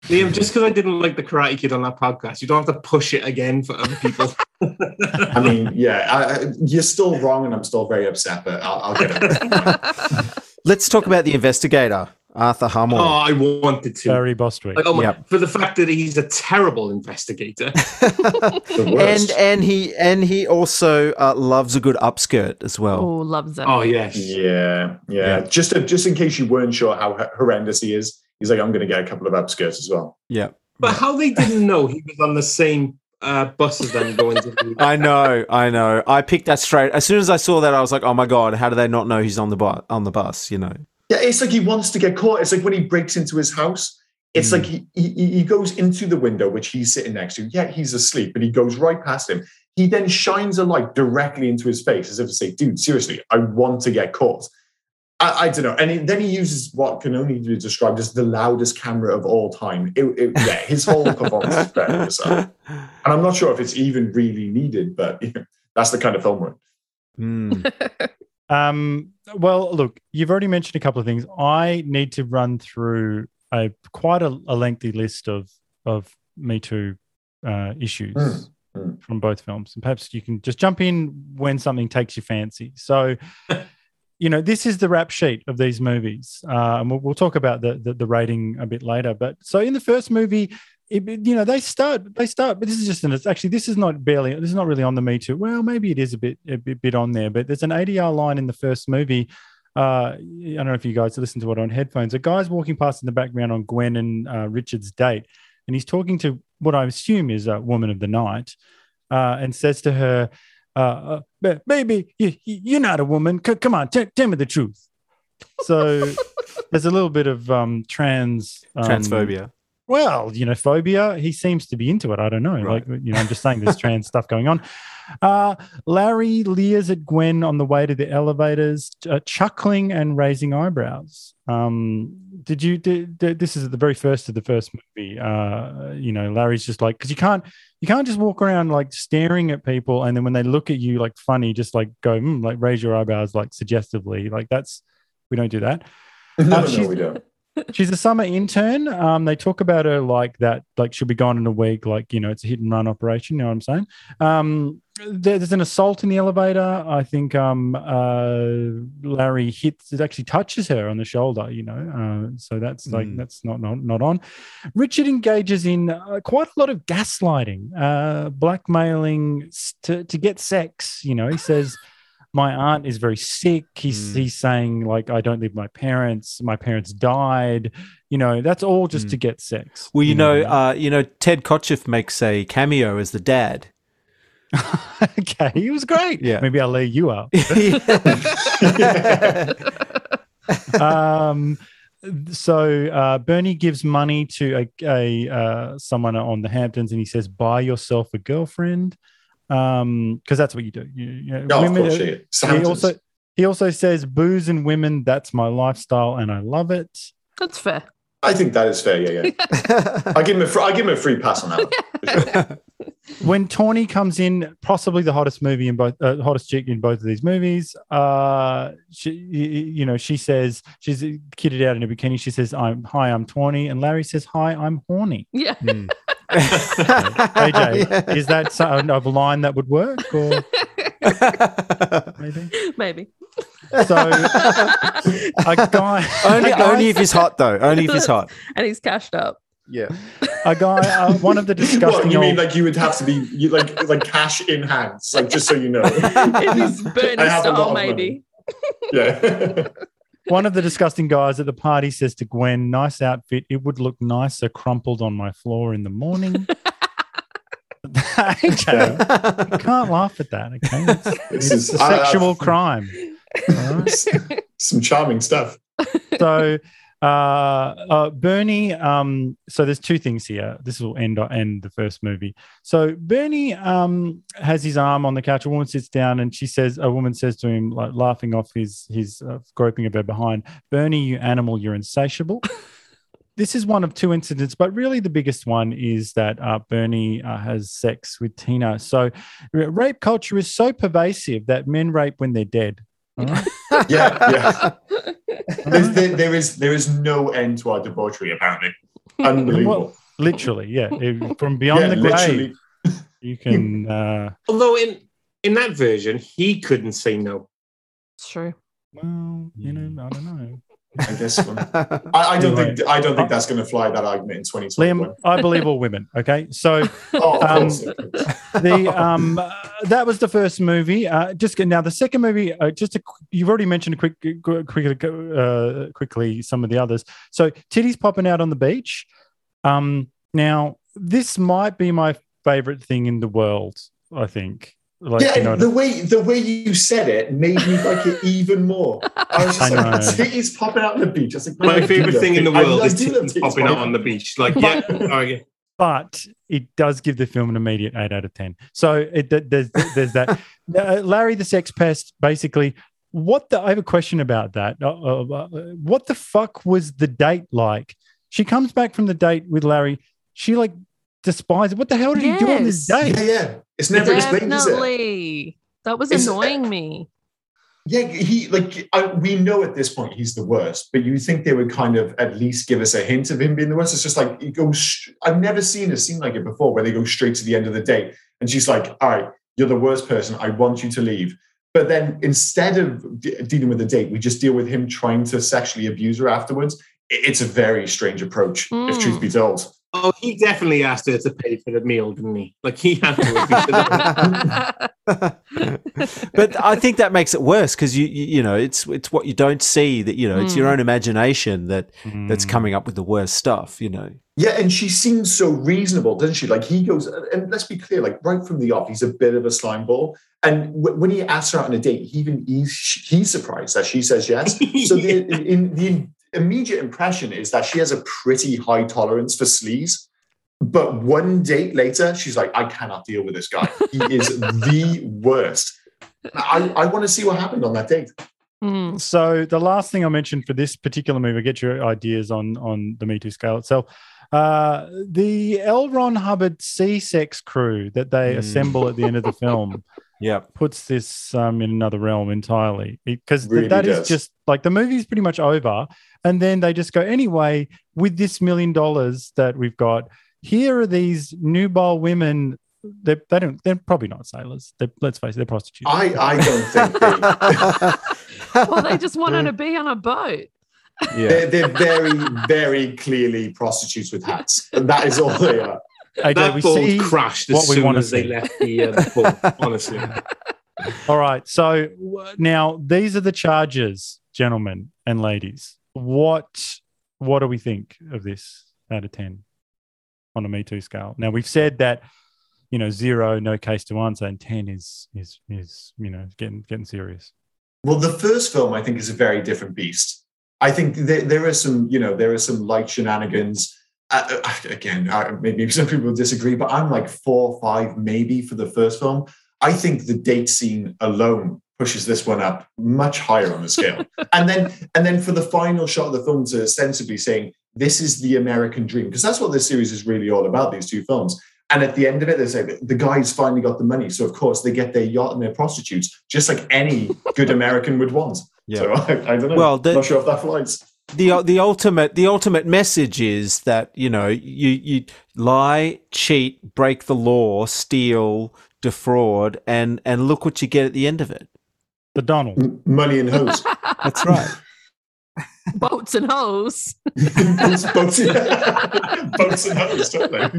Liam, just because I didn't like the Karate Kid on that podcast, you don't have to push it again for other people. <laughs> <laughs> I mean, yeah, I, you're still wrong, and I'm still very upset, but I'll, I'll get it. <laughs> Let's talk about the investigator, Arthur Hummel. Oh, I wanted to. Barry Bostwick. Like, oh my, Yep. For the fact that he's a terrible investigator. <laughs> The and worst. and he and he also uh, loves a good upskirt as well. Oh, loves it. oh, yes. yeah, yeah. Just just in case you weren't sure how horrendous he is, he's like, I'm going to get a couple of upskirts as well. Yeah, But how they didn't know he was on the same uh, bus as them going to the <laughs> I know, I know. I picked that straight as soon as I saw that. I was like, oh my god, how do they not know he's on the bus? On the bus, you know. Yeah, it's like he wants to get caught. It's like when he breaks into his house. It's like he, he he goes into the window which he's sitting next to. Yeah, he's asleep, but he goes right past him. He then shines a light directly into his face, as if to say, "Dude, seriously, I want to get caught." I, I don't know. And he, then he uses what can only be described as the loudest camera of all time. It, it, yeah, his whole performance is better. So. <laughs> And I'm not sure if it's even really needed, but <laughs> that's the kind of film we're in. Hmm. <laughs> Um, well, look, you've already mentioned a couple of things. I need to run through a quite a, a lengthy list of of Me Too uh, issues Mm, mm. from both films, and perhaps you can just jump in when something takes your fancy. So, <laughs> you know, this is the rap sheet of these movies, uh, and we'll, we'll talk about the, the the rating a bit later. But so in the first movie. It, you know they start they start but this is just an it's actually this is not barely this is not really on the me too well maybe it is a bit a bit, bit on there but there's an adr line in the first movie uh, I don't know if you guys listen to it on headphones. A guy's walking past in the background on Gwen and uh, Richard's date, and he's talking to what I assume is a woman of the night, uh, and says to her, uh, uh, "Baby, you, you're not a woman. C- come on, t- tell me the truth." So <laughs> there's a little bit of um, trans um, Transphobia. Well, you know, phobia. He seems to be into it. I don't know. Right. Like, you know, I'm just saying there's trans <laughs> stuff going on. Uh, Larry leers at Gwen on the way to the elevators, uh, chuckling and raising eyebrows. Um, did you? Did, did- this is the very first of the first movie. Uh, you know, Larry's just like because you can't you can't just walk around like staring at people and then when they look at you like funny, just like go mm, like raise your eyebrows like suggestively. Like that's we don't do that. <laughs> No, Uh, no, we don't. She's a summer intern. Um, they talk about her like that, like she'll be gone in a week, like you know, it's a hit and run operation. You know what I'm saying? Um, there- there's an assault in the elevator. I think um, uh, Larry hits, it actually touches her on the shoulder. You know, uh, so that's like Mm. that's not not not on. Richard engages in uh, quite a lot of gaslighting, uh, blackmailing to get sex. You know, he says. My aunt is very sick. He's Mm. he's saying like I don't live with my parents. My parents died. You know that's all just to get sex. Well, you know, uh, you know, Ted Kotcheff makes a cameo as the dad. <laughs> okay, he was great. Yeah. maybe I'll lay you up. <laughs> <laughs> um, so uh, Bernie gives money to a, a uh, someone on the Hamptons, and he says, "Buy yourself a girlfriend," because that's what you do. You, you know, No, of course, yeah. It's he also he also says, "Booze and women, that's my lifestyle, and I love it." That's fair. I think that is fair. Yeah, yeah. <laughs> I give him a fr- I give him a free pass on that. One. <laughs> when Tawny comes in, possibly the hottest movie in both, uh, hottest chick in both of these movies. Uh, she, you know, she says she's kitted out in a bikini. She says, "I'm hi, I'm Tawny," and Larry says, "Hi, I'm horny." Yeah. AJ, <laughs> is that so- a line that would work? Or <laughs> maybe. Maybe. So <laughs> a guy, only, a guy- only if he's hot though. Only if he's hot. and he's cashed up. Yeah. a guy, uh, one of the disgusting. What, you mean like you would have to be you, like like cash in hands, like just so you know. It is Bernie I have a lot style, of money. maybe. Yeah. One of the disgusting guys at the party says to Gwen, "Nice outfit. It would look nicer crumpled on my floor in the morning." <laughs> <laughs> okay, you can't laugh at that. Okay, it's, This it's is- a I- I- sexual crime. <laughs> All right? Some charming stuff. So, uh, uh, Bernie. Um, so there's two things here. This will end end the first movie. So Bernie um, has his arm on the couch. A woman sits down, and she says, a woman says to him, like laughing off his his uh, groping of her behind, "Bernie, you animal, you're insatiable." <laughs> this is one of two incidents, but really the biggest one is that uh, Bernie uh, has sex with Tina. So r- rape culture is so pervasive that men rape when they're dead. all right? <laughs> Yeah, yeah. <laughs> There's, there, there is there is no end to our debauchery, apparently. <laughs> Unbelievable. Well, literally, yeah. It- From beyond Yeah, the literally. grave, you can. Uh, Although in in that version, he couldn't say no. It's true. well, you know, I don't know. I guess. <laughs> I, I don't Anyway. think I don't think that's going to fly that argument in 2021. Liam, I believe all women. Okay, so Oh, of um, course. the um uh, that was the first movie. Uh, just now the second movie. Uh, just a, you've already mentioned a quick, quick, uh, quickly some of the others. So titties popping out on the beach. Um, now this might be my favorite thing in the world. I think. Like, yeah, you know, the way the way you said it made me like it even more. I was just I like, titties popping out on the beach. I was like, My I favorite thing in the world I is do titties titties popping out on the beach. Like, <laughs> yeah, oh, yeah. but it does give the film an immediate eight out of ten. So it, there's there's that. <laughs> Uh, Larry the Sex Pest, basically. What the? I have a question about that. Uh, uh, uh, what the fuck was the date like? She comes back from the date with Larry. She like despises. What the hell did he do on this Yes. date? Yeah, yeah. It's never explained, is it? Definitely. That was It's- annoying me. Yeah, he like I, we know at this point he's the worst, but you think they would kind of at least give us a hint of him being the worst. It's just like it goes. I've never seen a scene like it before where they go straight to the end of the day, and she's like, "All right, you're the worst person. I want you to leave." But then instead of de- dealing with the date, we just deal with him trying to sexually abuse her afterwards. It's a very strange approach, if truth hmm. be told. Oh, he definitely asked her to pay for the meal, didn't he? Like he had to. <laughs> but I think that makes it worse because you, you you know it's it's what you don't see that you know it's your Mm. own imagination that that's coming up with the worst stuff. You know. Yeah, and she seems so reasonable, doesn't she? Like he goes, and let's be clear, like right from the off, he's a bit of a slime ball. And w- when he asks her out on a date, he even he's he's surprised that she says yes. <laughs> So the in the immediate impression is that she has a pretty high tolerance for sleaze. But one date later, she's like, I cannot deal with this guy. He <laughs> is the worst. I, I want to see what happened on that date. So the last thing I mentioned for this particular movie, get your ideas on on the Me Too scale itself. Uh, the L. Ron Hubbard C-sex crew that they assemble at the end of the film. <laughs> Yeah. puts this um, in another realm entirely because Really that is does. just like the movie's pretty much over, and then they just go anyway with this million dollars that we've got. Here are these nubile women. They, they don't. They're probably not sailors. They're, let's face it, they're prostitutes. I, I don't think they, <laughs> <laughs> well, they just wanted to be on a boat. they're, they're very, very clearly prostitutes with hats. And that is all they are. AJ, that we boat see crashed as what we soon wanna as they left the, uh, the boat. <laughs> Honestly, All right. So now these are the charges, gentlemen and ladies. What what do we think of this out of ten on a Me Too scale? Now we've said that you know zero, no case to answer, and ten is is is you know getting getting serious. Well, the first film, I think, is a very different beast. I think there, there are some, you know, there are some light shenanigans. Again, uh, maybe some people disagree, but I'm like four or five, maybe for the first film. I think the date scene alone pushes this one up much higher on the scale. <laughs> and then, and then for the final shot of the film to ostensibly saying this is the American dream, because that's what this series is really all about. These two films. And at the end of it, they say the guys finally got the money. So, of course, they get their yacht and their prostitutes, just like any good American would want. Yeah. So, <laughs> I, I don't know. Well, the- not sure if that flies. The the ultimate the ultimate message is that you know you you lie, cheat, break the law, steal, defraud, and and look what you get at the end of it. The Donald. M- Money and hose. <laughs> That's right. Boats and hoes. <laughs> boats, boats, boats and <laughs> hose, don't they?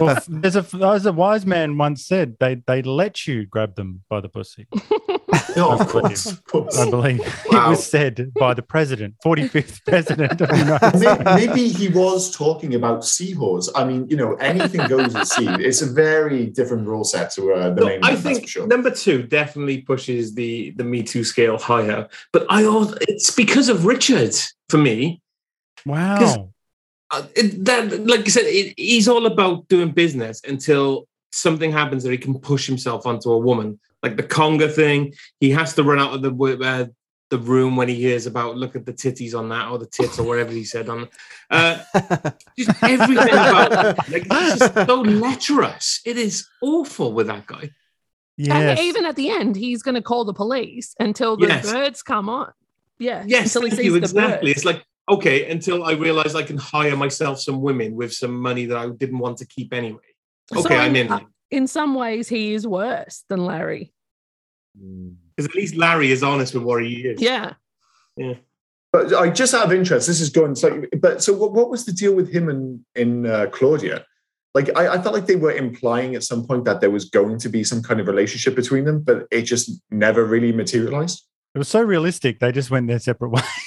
Well, there's a as a wise man once said, they they let you grab them by the pussy. <laughs> No, I of course, believe. of course. I believe it was said by the president, 45th president of the United Maybe he was talking about seahorse. I mean, you know, anything goes at sea. It's a very different rule set to uh, the No, main I one, that's think for sure. number two definitely pushes the the Me Too scale higher. But I also, it's because of Richard for me. Wow. Uh, it, that, like I said, it, he's all about doing business until something happens that he can push himself onto a woman, like the conga thing. He has to run out of the uh, the room when he hears about look at the titties on that or the tits or whatever he said on. Uh, <laughs> just everything about like it's just so lecherous. It is awful with that guy. Yes. And even at the end, he's going to call the police until the Yes. birds come on. Yeah. Yes, Until he thank sees you. the Exactly. birds. It's like okay, until I realize I can hire myself some women with some money that I didn't want to keep anyway. So Okay, I'm in. uh, In some ways, he is worse than Larry. Because at least Larry is honest with what he is. Yeah. Yeah. But I just out of interest, this is going slightly. But so, what, what was the deal with him and in uh, Claudia? Like, I, I felt like they were implying at some point that there was going to be some kind of relationship between them, but it just never really materialized. It was so realistic. They just went their separate ways. <laughs> <laughs>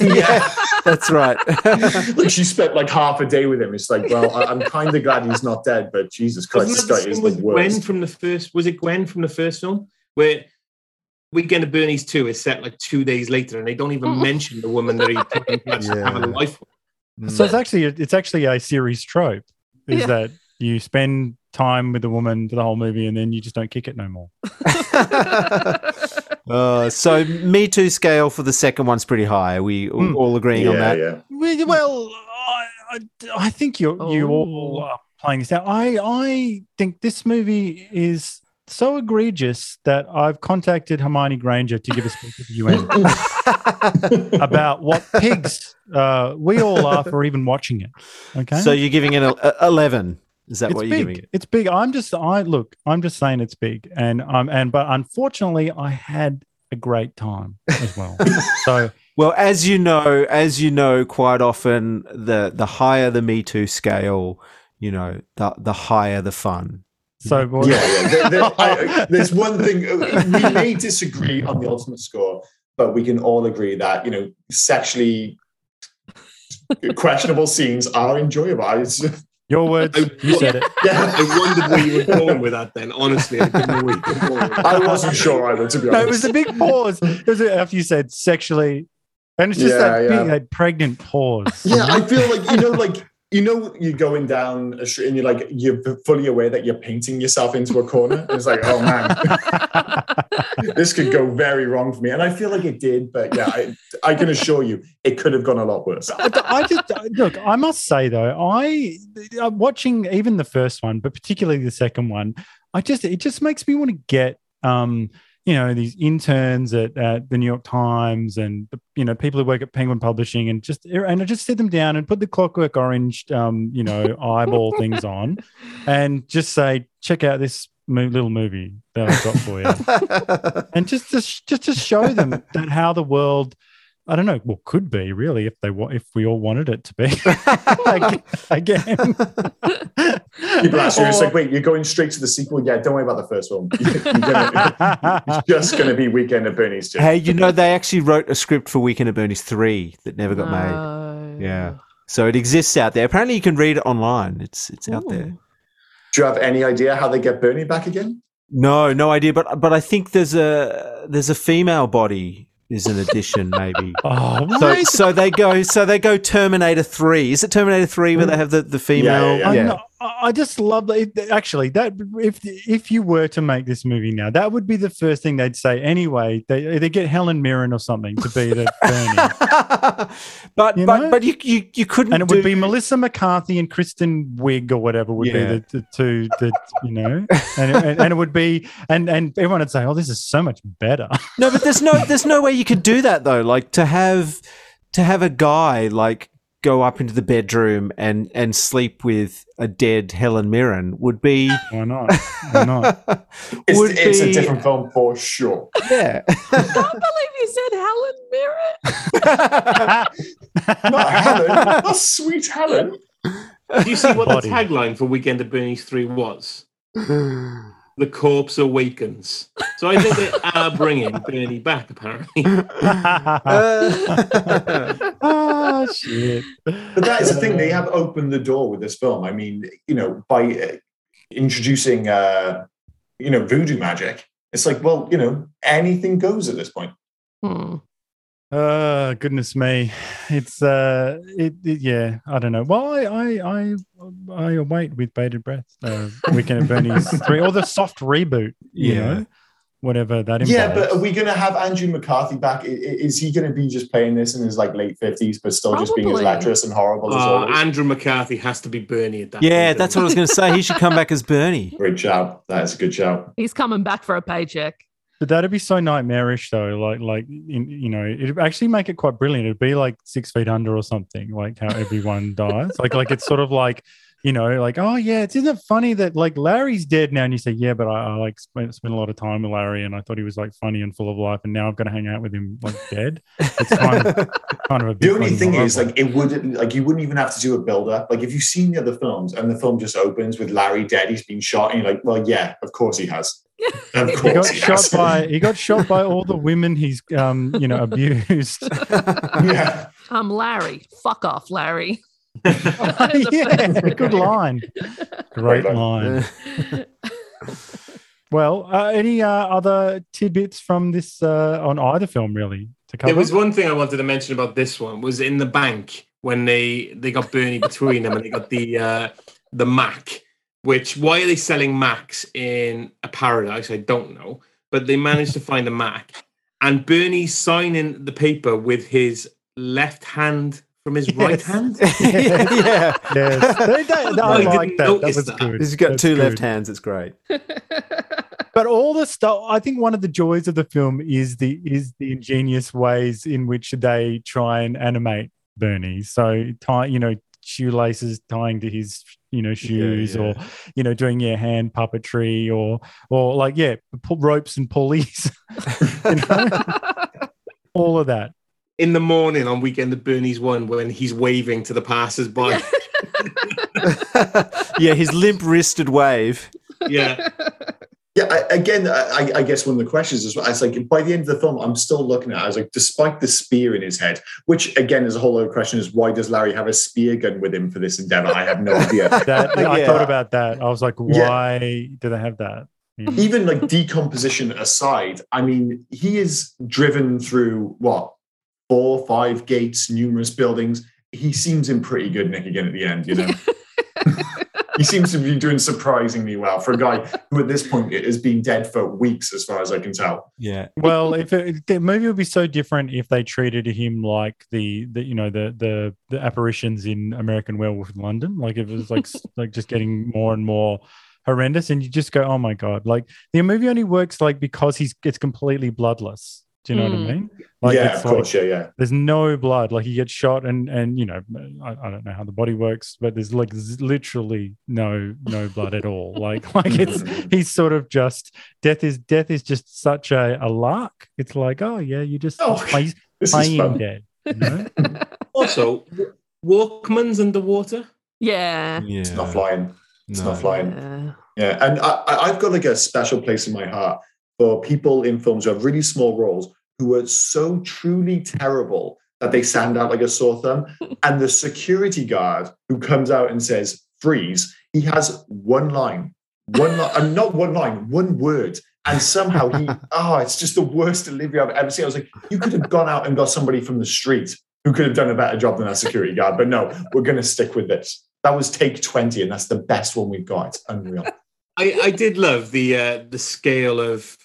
yeah, that's right. <laughs> like she spent like half a day with him. It's like, well, I, I'm kind of glad he's not dead, but Jesus Christ, Wasn't this guy is the with Gwen from the first? Was it Gwen from the first film where Weekend of Bernie's two is set like two days later, and they don't even mm. mention the woman that he put in place to have a life with. So it's actually it's actually a series trope. Is Yeah. that you spend time with a woman for the whole movie and then you just don't kick it no more. <laughs> <laughs> Uh, so Me Too scale for the second one's pretty high. Are we all- all agreeing on that? yeah. Well, well, I, I, I think you you all Oh. are playing this out. I I think this movie is so egregious that I've contacted Hermione Granger to give a speech at the UN <laughs> about what pigs uh, we all are for even watching it. Okay, So you're giving it a, a- eleven. Is that it's what big. you're giving it? It's big. I'm just I look. I'm just saying it's big, and I'm and but unfortunately I had a great time as well. <laughs> so Well, as you know, as you know, quite often the the higher the Me Too scale, you know, the the higher the fun. so well, Yeah, yeah. There- there- I- <laughs> there's one thing uh, we may disagree on the ultimate score, but we can all agree that you know sexually questionable scenes are enjoyable. It's, your words. You said it. <laughs> yeah, I wondered where you were going with that. Then, honestly, I didn't know where you were going with that. I wasn't sure either, to be No, honest. it was a big pause. It was after you said sexually, and it's just Yeah, that yeah. big, that pregnant pause. Yeah, I feel like you know, like you know, you're going down a street and you're like you're fully aware that you're painting yourself into a corner. And it's like, oh man, <laughs> this could go very wrong for me. And I feel like it did, but yeah, I, I can assure you, it could have gone a lot worse. I, I just look. I must say though, I uh, watching even the first one, but particularly the second one. I just it just makes me want to get um, you know, these interns at, at the New York Times and you know people who work at Penguin Publishing, and just and I just sit them down and put the Clockwork Orange, um, you know, <laughs> eyeball things on, and just say, check out this mo- little movie that I've got for you, <laughs> and just just just to show them that how the world. I don't know. Well, could be really if they want, if we all wanted it to be <laughs> <laughs> again. People ask you, it's like, wait, you're going straight to the sequel? Yeah, don't worry about the first one. <laughs> You're gonna, it's just going to be Weekend at Bernie's too. Hey, you know they actually wrote a script for Weekend at Bernie's three that never got No. made. Yeah, so it exists out there. Apparently, you can read it online. It's it's out there. Do you have any idea how they get Bernie back again? No, no idea. But but I think there's a there's a female body is an addition maybe. <laughs> oh, So what? so they go so they go Terminator three. Is it Terminator three where they have the the female? yeah, I, yeah. I just love that. Actually, that if if you were to make this movie now, that would be the first thing they'd say. Anyway, they they get Helen Mirren or something to be the Bernie, <laughs> but You but know? but you you, you couldn't. and it do, would be Melissa McCarthy and Kristen Wiig or whatever would Yeah. be the, the two that you know, and, and and it would be and and everyone would say, "Oh, this is so much better." No, but there's no there's no way you could do that though. Like to have to have a guy like go up into the bedroom and and sleep with a dead Helen Mirren would be Why not? Why not? <laughs> It's, Would it's a different film for sure. yeah. I <laughs> can't believe you said Helen Mirren. <laughs> Not Helen, not sweet Helen. Do you see what Body. the tagline for Weekend at Bernie's 3 was? The corpse awakens. So I think they are bringing Bernie back, apparently. oh <laughs> <laughs> shit! But that is the thing; they have opened the door with this film. I mean, you know, by uh, introducing, uh, you know, voodoo magic. It's like, well, you know, anything goes at this point. Hmm. Uh, goodness me, it's uh, it, it yeah, I don't know. Well, I I I, I await with bated breath. Uh, Weekend at Bernie's <laughs> three or the soft reboot. You Yeah. know, whatever that involves. Yeah, but are we going to have Andrew McCarthy back? I- i- Is he going to be just playing this in his like late fifties, but still just being as lecherous and horrible as Uh, always? Andrew McCarthy has to be Bernie at that yeah, point. that's what I was going to say. He should come back as Bernie. <laughs> Great job. That is a good job. He's coming back for a paycheck. But that'd be so nightmarish, though. Like, like in, you know, it'd actually make it quite brilliant. It'd be like Six Feet Under or something, like how everyone <laughs> dies. Like, like it's sort of like, you know, like oh yeah, it's, isn't it funny that like Larry's dead now? And you say yeah, but I, I like spent, spent a lot of time with Larry, and I thought he was like funny and full of life, and now I've got to hang out with him like dead. It's kind of <laughs> kind of a bit The only funny thing is, like, it wouldn't like you wouldn't even have to do a build up. Like, if you've seen the other films and the film just opens with Larry dead, he's been shot, and you're like, well, yeah, of course he has. Of he course got he, shot has. by he got shot by all the women he's um you know abused. <laughs> yeah. I'm Larry. Fuck off, Larry. <laughs> yeah, good line. <laughs> Great Great line. <laughs> well, uh, any uh, other tidbits from this uh, on either film really to cover? There was one thing I wanted to mention about this one was in the bank when they they got Bernie between them and they got the uh, the Mac. Which why are they selling Macs in a paradise? I don't know, but they managed to find a Mac, and Bernie's signing the paper with his left hand from his right hand. <laughs> yeah. Yes, <laughs> They- they- I I like that. Oh, that was that. good. He's got That's two good. left hands. It's great. <laughs> But all the stuff, I think one of the joys of the film is the is the ingenious ways in which they try and animate Bernie. So tie, you know, shoelaces tying to his you know shoes, yeah. or you know, doing your hand puppetry, or or like yeah, pull ropes and pulleys. you know? all of that. In the morning on weekend at Bernie's one when he's waving to the passers-by. <laughs> yeah, his limp wristed wave. yeah. Yeah, I, again, I, I guess one of the questions is, it's like by the end of the film, I'm still looking at. it, I was like, despite the spear in his head, which again is a whole other question: is why does Larry have a spear gun with him for this endeavor? I have no idea. <laughs> That I Yeah. thought about that. I was like, Yeah. why do they have that? Yeah. Even like decomposition aside, I mean, he is driven through what four, five gates, numerous buildings. He seems in pretty good nick again at the end, you know. <laughs> <laughs> he seems to be doing surprisingly well for a guy who, at this point, has been dead for weeks, as far as I can tell. Yeah. well, if it, the movie would be so different if they treated him like the, the you know the the the apparitions in American Werewolf in London, like if it was like <laughs> like just getting more and more horrendous, and you just go, "Oh my god!" Like the movie only works like because he's it's completely bloodless. Do you know what I Mm. mean? Like yeah, it's of course. like- yeah, yeah. There's no blood. Like he gets shot, and and you know, I, I don't know how the body works, but there's like z- literally no no blood at all. Like <laughs> like it's he's sort of just death is death is just such a, a lark. It's like oh yeah, you just Oh, play, <laughs> this is playing fun. dead. You know? <laughs> Also, Walkman's underwater. Yeah. Yeah. It's not flying. It's No. not flying. Yeah. Yeah, and I, I- I've got like a special place in my heart for people in films who have really small roles who are so truly terrible that they stand out like a sore thumb. <laughs> and the security guard who comes out and says "freeze," he has one line, one line, and not one line, one word. And somehow he, oh, <laughs> it's just the worst delivery I've ever seen. I was like, you could have gone out and got somebody from the street who could have done a better job than that security guard. But no, we're going to stick with this. That was take 20, and that's the best one we've got. It's unreal. I, I did love the uh, the scale of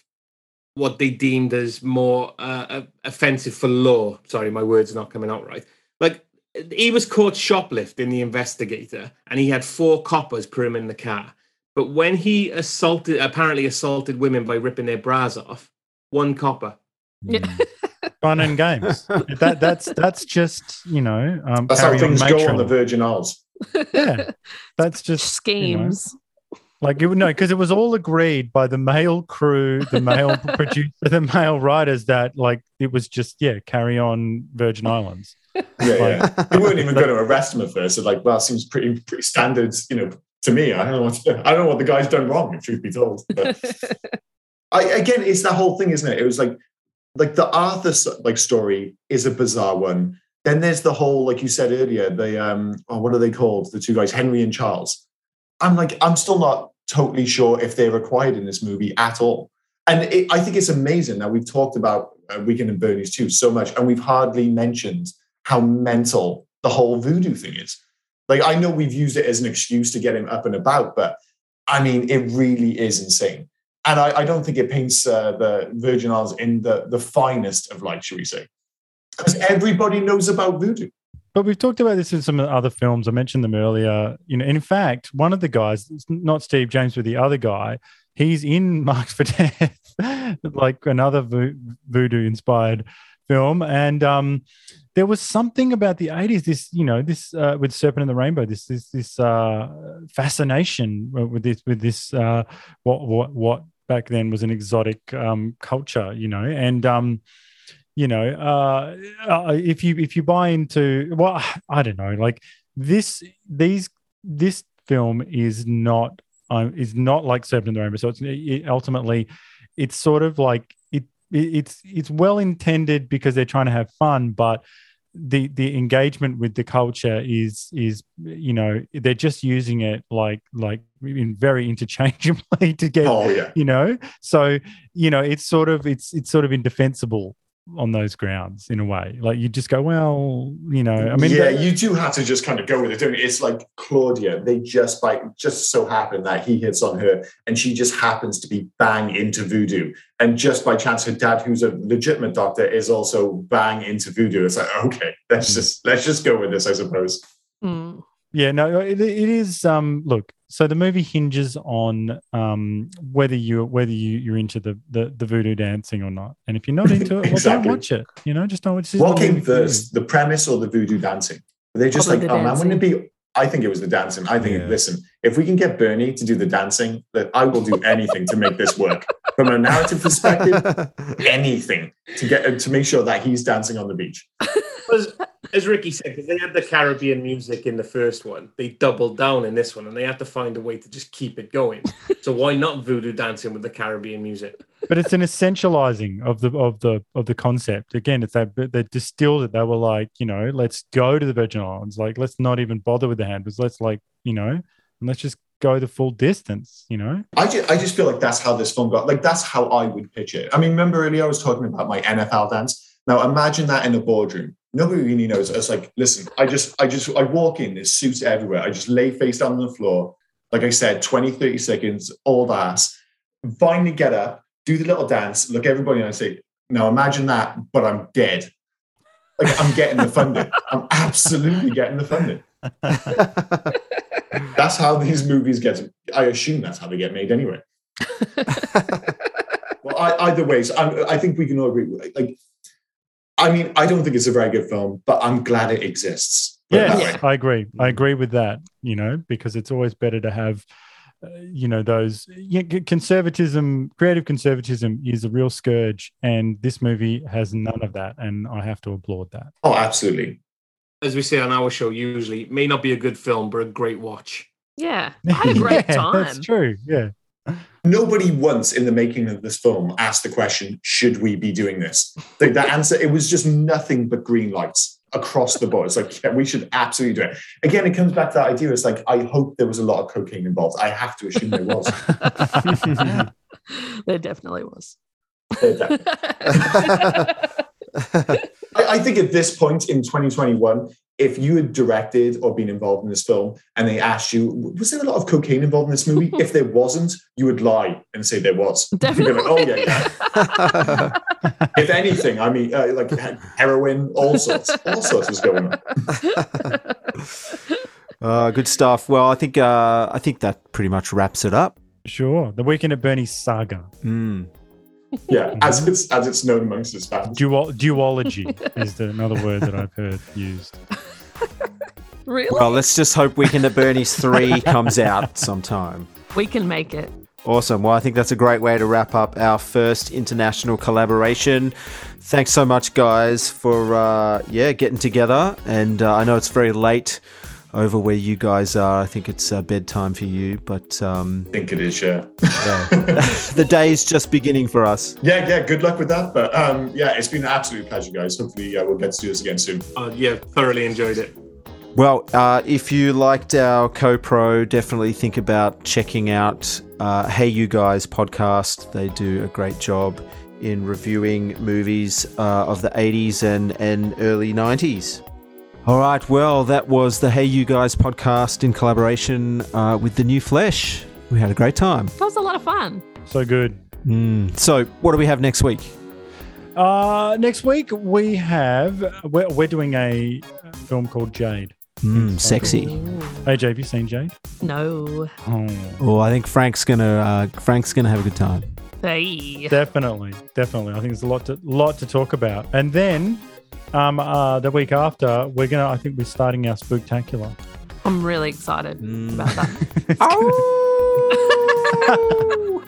what they deemed as more uh, offensive for law. Sorry, my words are not coming out right. Like he was caught shoplifting the investigator, and he had four coppers per him in the car. But when he assaulted, apparently assaulted women by ripping their bras off, one copper. Yeah. <laughs> Fun and games. that that's that's just you know um, That's how carry on things go on the Virgin Isles. yeah, <laughs> that's just you know, Schemes. Like it, would no, <laughs> because it was all agreed by the male crew, the male <laughs> producer, the male writers that like it was just yeah, carry on Virgin Islands. Yeah, yeah. They weren't even going to arrest him at first. They're like, well, seems pretty pretty standard, you know, to me. I don't know what I don't know what the guy's done wrong, if truth be told. But <laughs> I, again, it's that whole thing, isn't it? It was like like the Arthur like story is a bizarre one. Then there's the whole, like you said earlier, the um, oh, what are they called? The two guys, Henry and Charles. I'm like, I'm still not totally sure if they're required in this movie at all. And it, I think it's amazing that we've talked about uh, Weekend at Bernie's too so much, and we've hardly mentioned how mental the whole voodoo thing is. Like, I know we've used it as an excuse to get him up and about, but I mean, it really is insane. And I, I don't think it paints uh, the Virgin Isles in the, the finest of light, should we say? Because everybody knows about voodoo. But we've talked about this in some other films. I mentioned them earlier. You know, in fact, one of the guys, not Steve James, but the other guy, he's in <laughs> Marked for Death, like another vo- voodoo-inspired film. And um, there was something about the '80s. This, you know, this uh, with Serpent and the Rainbow. This, this, this uh, fascination with this, with this, uh, what, what, what back then was an exotic um, culture. You know, and um, you know uh, uh if you if you buy into well i don't know like this these this film is not um, is not like serpent and the rainbow so it's it, ultimately it's sort of like it, it it's it's well intended because they're trying to have fun but the the engagement with the culture is is you know they're just using it like like in very <laughs> interchangeably to get Oh, yeah. you know so you know it's sort of it's it's sort of indefensible on those grounds in a way like you just go well you know i mean yeah, you do have to just kind of go with it, don't you? It's like Claudia. They just by just so happen that he hits on her, and she just happens to be bang into voodoo. And just by chance, her dad, who's a legitimate doctor, is also bang into voodoo. It's like okay, let's just let's just go with this, I suppose. Mm. Yeah no it, it is um look so the movie hinges on um whether you whether you you're into the the, the voodoo dancing or not and if you're not into it well Exactly. don't watch it you know just don't watch this What not a came movie for you. first, the premise or the voodoo dancing? Were they just Probably like, the oh man, wouldn't it be? I think it was the dancing. I think, Yeah. listen, if we can get Bernie to do the dancing, that I will do anything to make this work. From a narrative perspective, <laughs> anything to get to make sure that he's dancing on the beach. As, as Ricky said, because they had the Caribbean music in the first one, they doubled down in this one, and they had to find a way to just keep it going. so why not voodoo dancing with the Caribbean music? but it's an essentializing of the of the of the concept again it's that they distilled it they were like you know let's go to the virgin islands like let's not even bother with the Hamptons let's like you know and let's just go the full distance you know I just, I just feel like that's how this film got. Like that's how I would pitch it. I mean, remember earlier I was talking about my NFL dance. Now imagine that in a boardroom. Nobody really knows. It's like, listen, I just, I just, I walk in. There's suits everywhere. I just lay face down on the floor. Like I said, 20, 30 seconds, all ass. Finally get up, do the little dance, look everybody, and I say, now imagine that, but I'm dead. Like I'm getting the funding. <laughs> I'm absolutely getting the funding. <laughs> That's how these movies get. I assume that's how they get made anyway. <laughs> well, I, either way, so I, I think we can all agree. Like, I mean, I don't think it's a very good film, but I'm glad it exists. Put it that Yes. I agree. I agree with that. You know, because it's always better to have, uh, you know, those yeah, c- conservatism, creative conservatism is a real scourge, and this movie has none of that, and I have to applaud that. Oh, absolutely. As we say on our show, usually may not be a good film, but a great watch. Yeah, I <laughs> had a great Yeah, time. That's true. Yeah. Nobody once in the making of this film asked the question, should we be doing this? Like the answer, it was just nothing but green lights across the board. It's like, yeah, we should absolutely do it. Again, it comes back to that idea. It's like, I hope there was a lot of cocaine involved. I have to assume there was. <laughs> there definitely was. <laughs> <laughs> I, I think at this point in 2021, if you had directed or been involved in this film and they asked you, was there a lot of cocaine involved in this movie? <laughs> if there wasn't, you would lie and say there was. You'd like, oh, yeah, yeah. <laughs> if anything, I mean, uh, like heroin, all sorts, all sorts was going on. <laughs> Uh, good stuff. Well, I think uh, I think that pretty much wraps it up. Sure. The Weekend at Bernie's saga. Mm. Yeah, as it's as it's known amongst us fans. Dual- duology is the, another word that I've heard used. Really? Well, let's just hope Weekend at Bernie's 3 <laughs> comes out sometime. we can make it. Awesome. Well, I think that's a great way to wrap up our first international collaboration. Thanks so much, guys, for uh, yeah getting together. And uh, I know it's very late over where you guys are. I think it's uh, bedtime for you, but um, I think it is, yeah. yeah. <laughs> the is just beginning for us. Yeah, yeah, good luck with that. But um, yeah, it's been an absolute pleasure, guys. Hopefully, uh, we'll get to do this again soon. Uh, yeah, thoroughly enjoyed it. Well, uh, if you liked our co-pro, definitely think about checking out uh, Hey You Guys podcast. They do a great job in reviewing movies uh, of the 80s and, and early 90s. All right, well, that was the Hey You Guys podcast in collaboration uh, with The New Flesh. We had a great time. That was a lot of fun. So good. Mm. So, what do we have next week? Uh, next week we have we're, we're doing a film called Jade. Mm, sexy. Hey, Jay, have you seen Jade? No. Oh, Oh, I think Frank's gonna uh, Frank's gonna have a good time. Hey. definitely, definitely. I think there's a lot to lot to talk about. And then, um, uh, the week after, we're gonna. I think we're starting our spooktacular. I'm really excited Mm. about that. <laughs>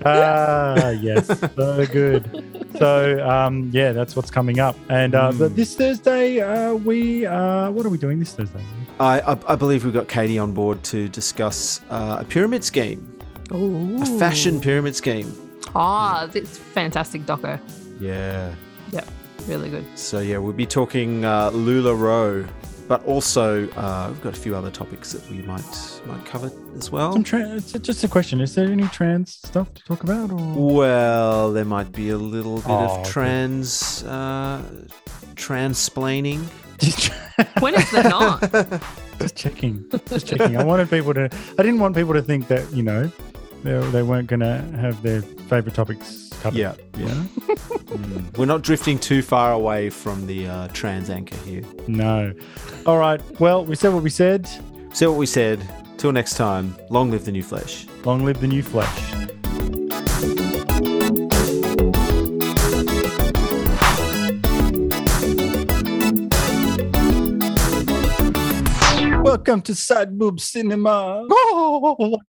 <laughs> ah, yes, so good. So, um, yeah, that's what's coming up. And uh, but this Thursday, uh, we uh, what are we doing this Thursday? I, I, I believe we've got Katie on board to discuss uh, a pyramid scheme, Ooh. a fashion pyramid scheme. Ah, it's fantastic doco. Yeah. Yep. Really good. So yeah, we'll be talking uh, Lularoe, but also uh, we've got a few other topics that we might might cover as well. Some tra- it's just a question: Is there any trans stuff to talk about? Or? Well, there might be a little bit Oh, of okay. trans uh, transplaining. <laughs> When is there not? Just checking. Just checking. I wanted people to. I didn't want people to think that you know they, they weren't going to have their favorite topics covered. Yeah, yeah. Mm. We're not drifting too far away from the uh, trans anchor here. No. All right. Well, we said what we said. Say what we said. Till next time, long live the new flesh. Long live the new flesh. Welcome to Side Boob Cinema. <laughs>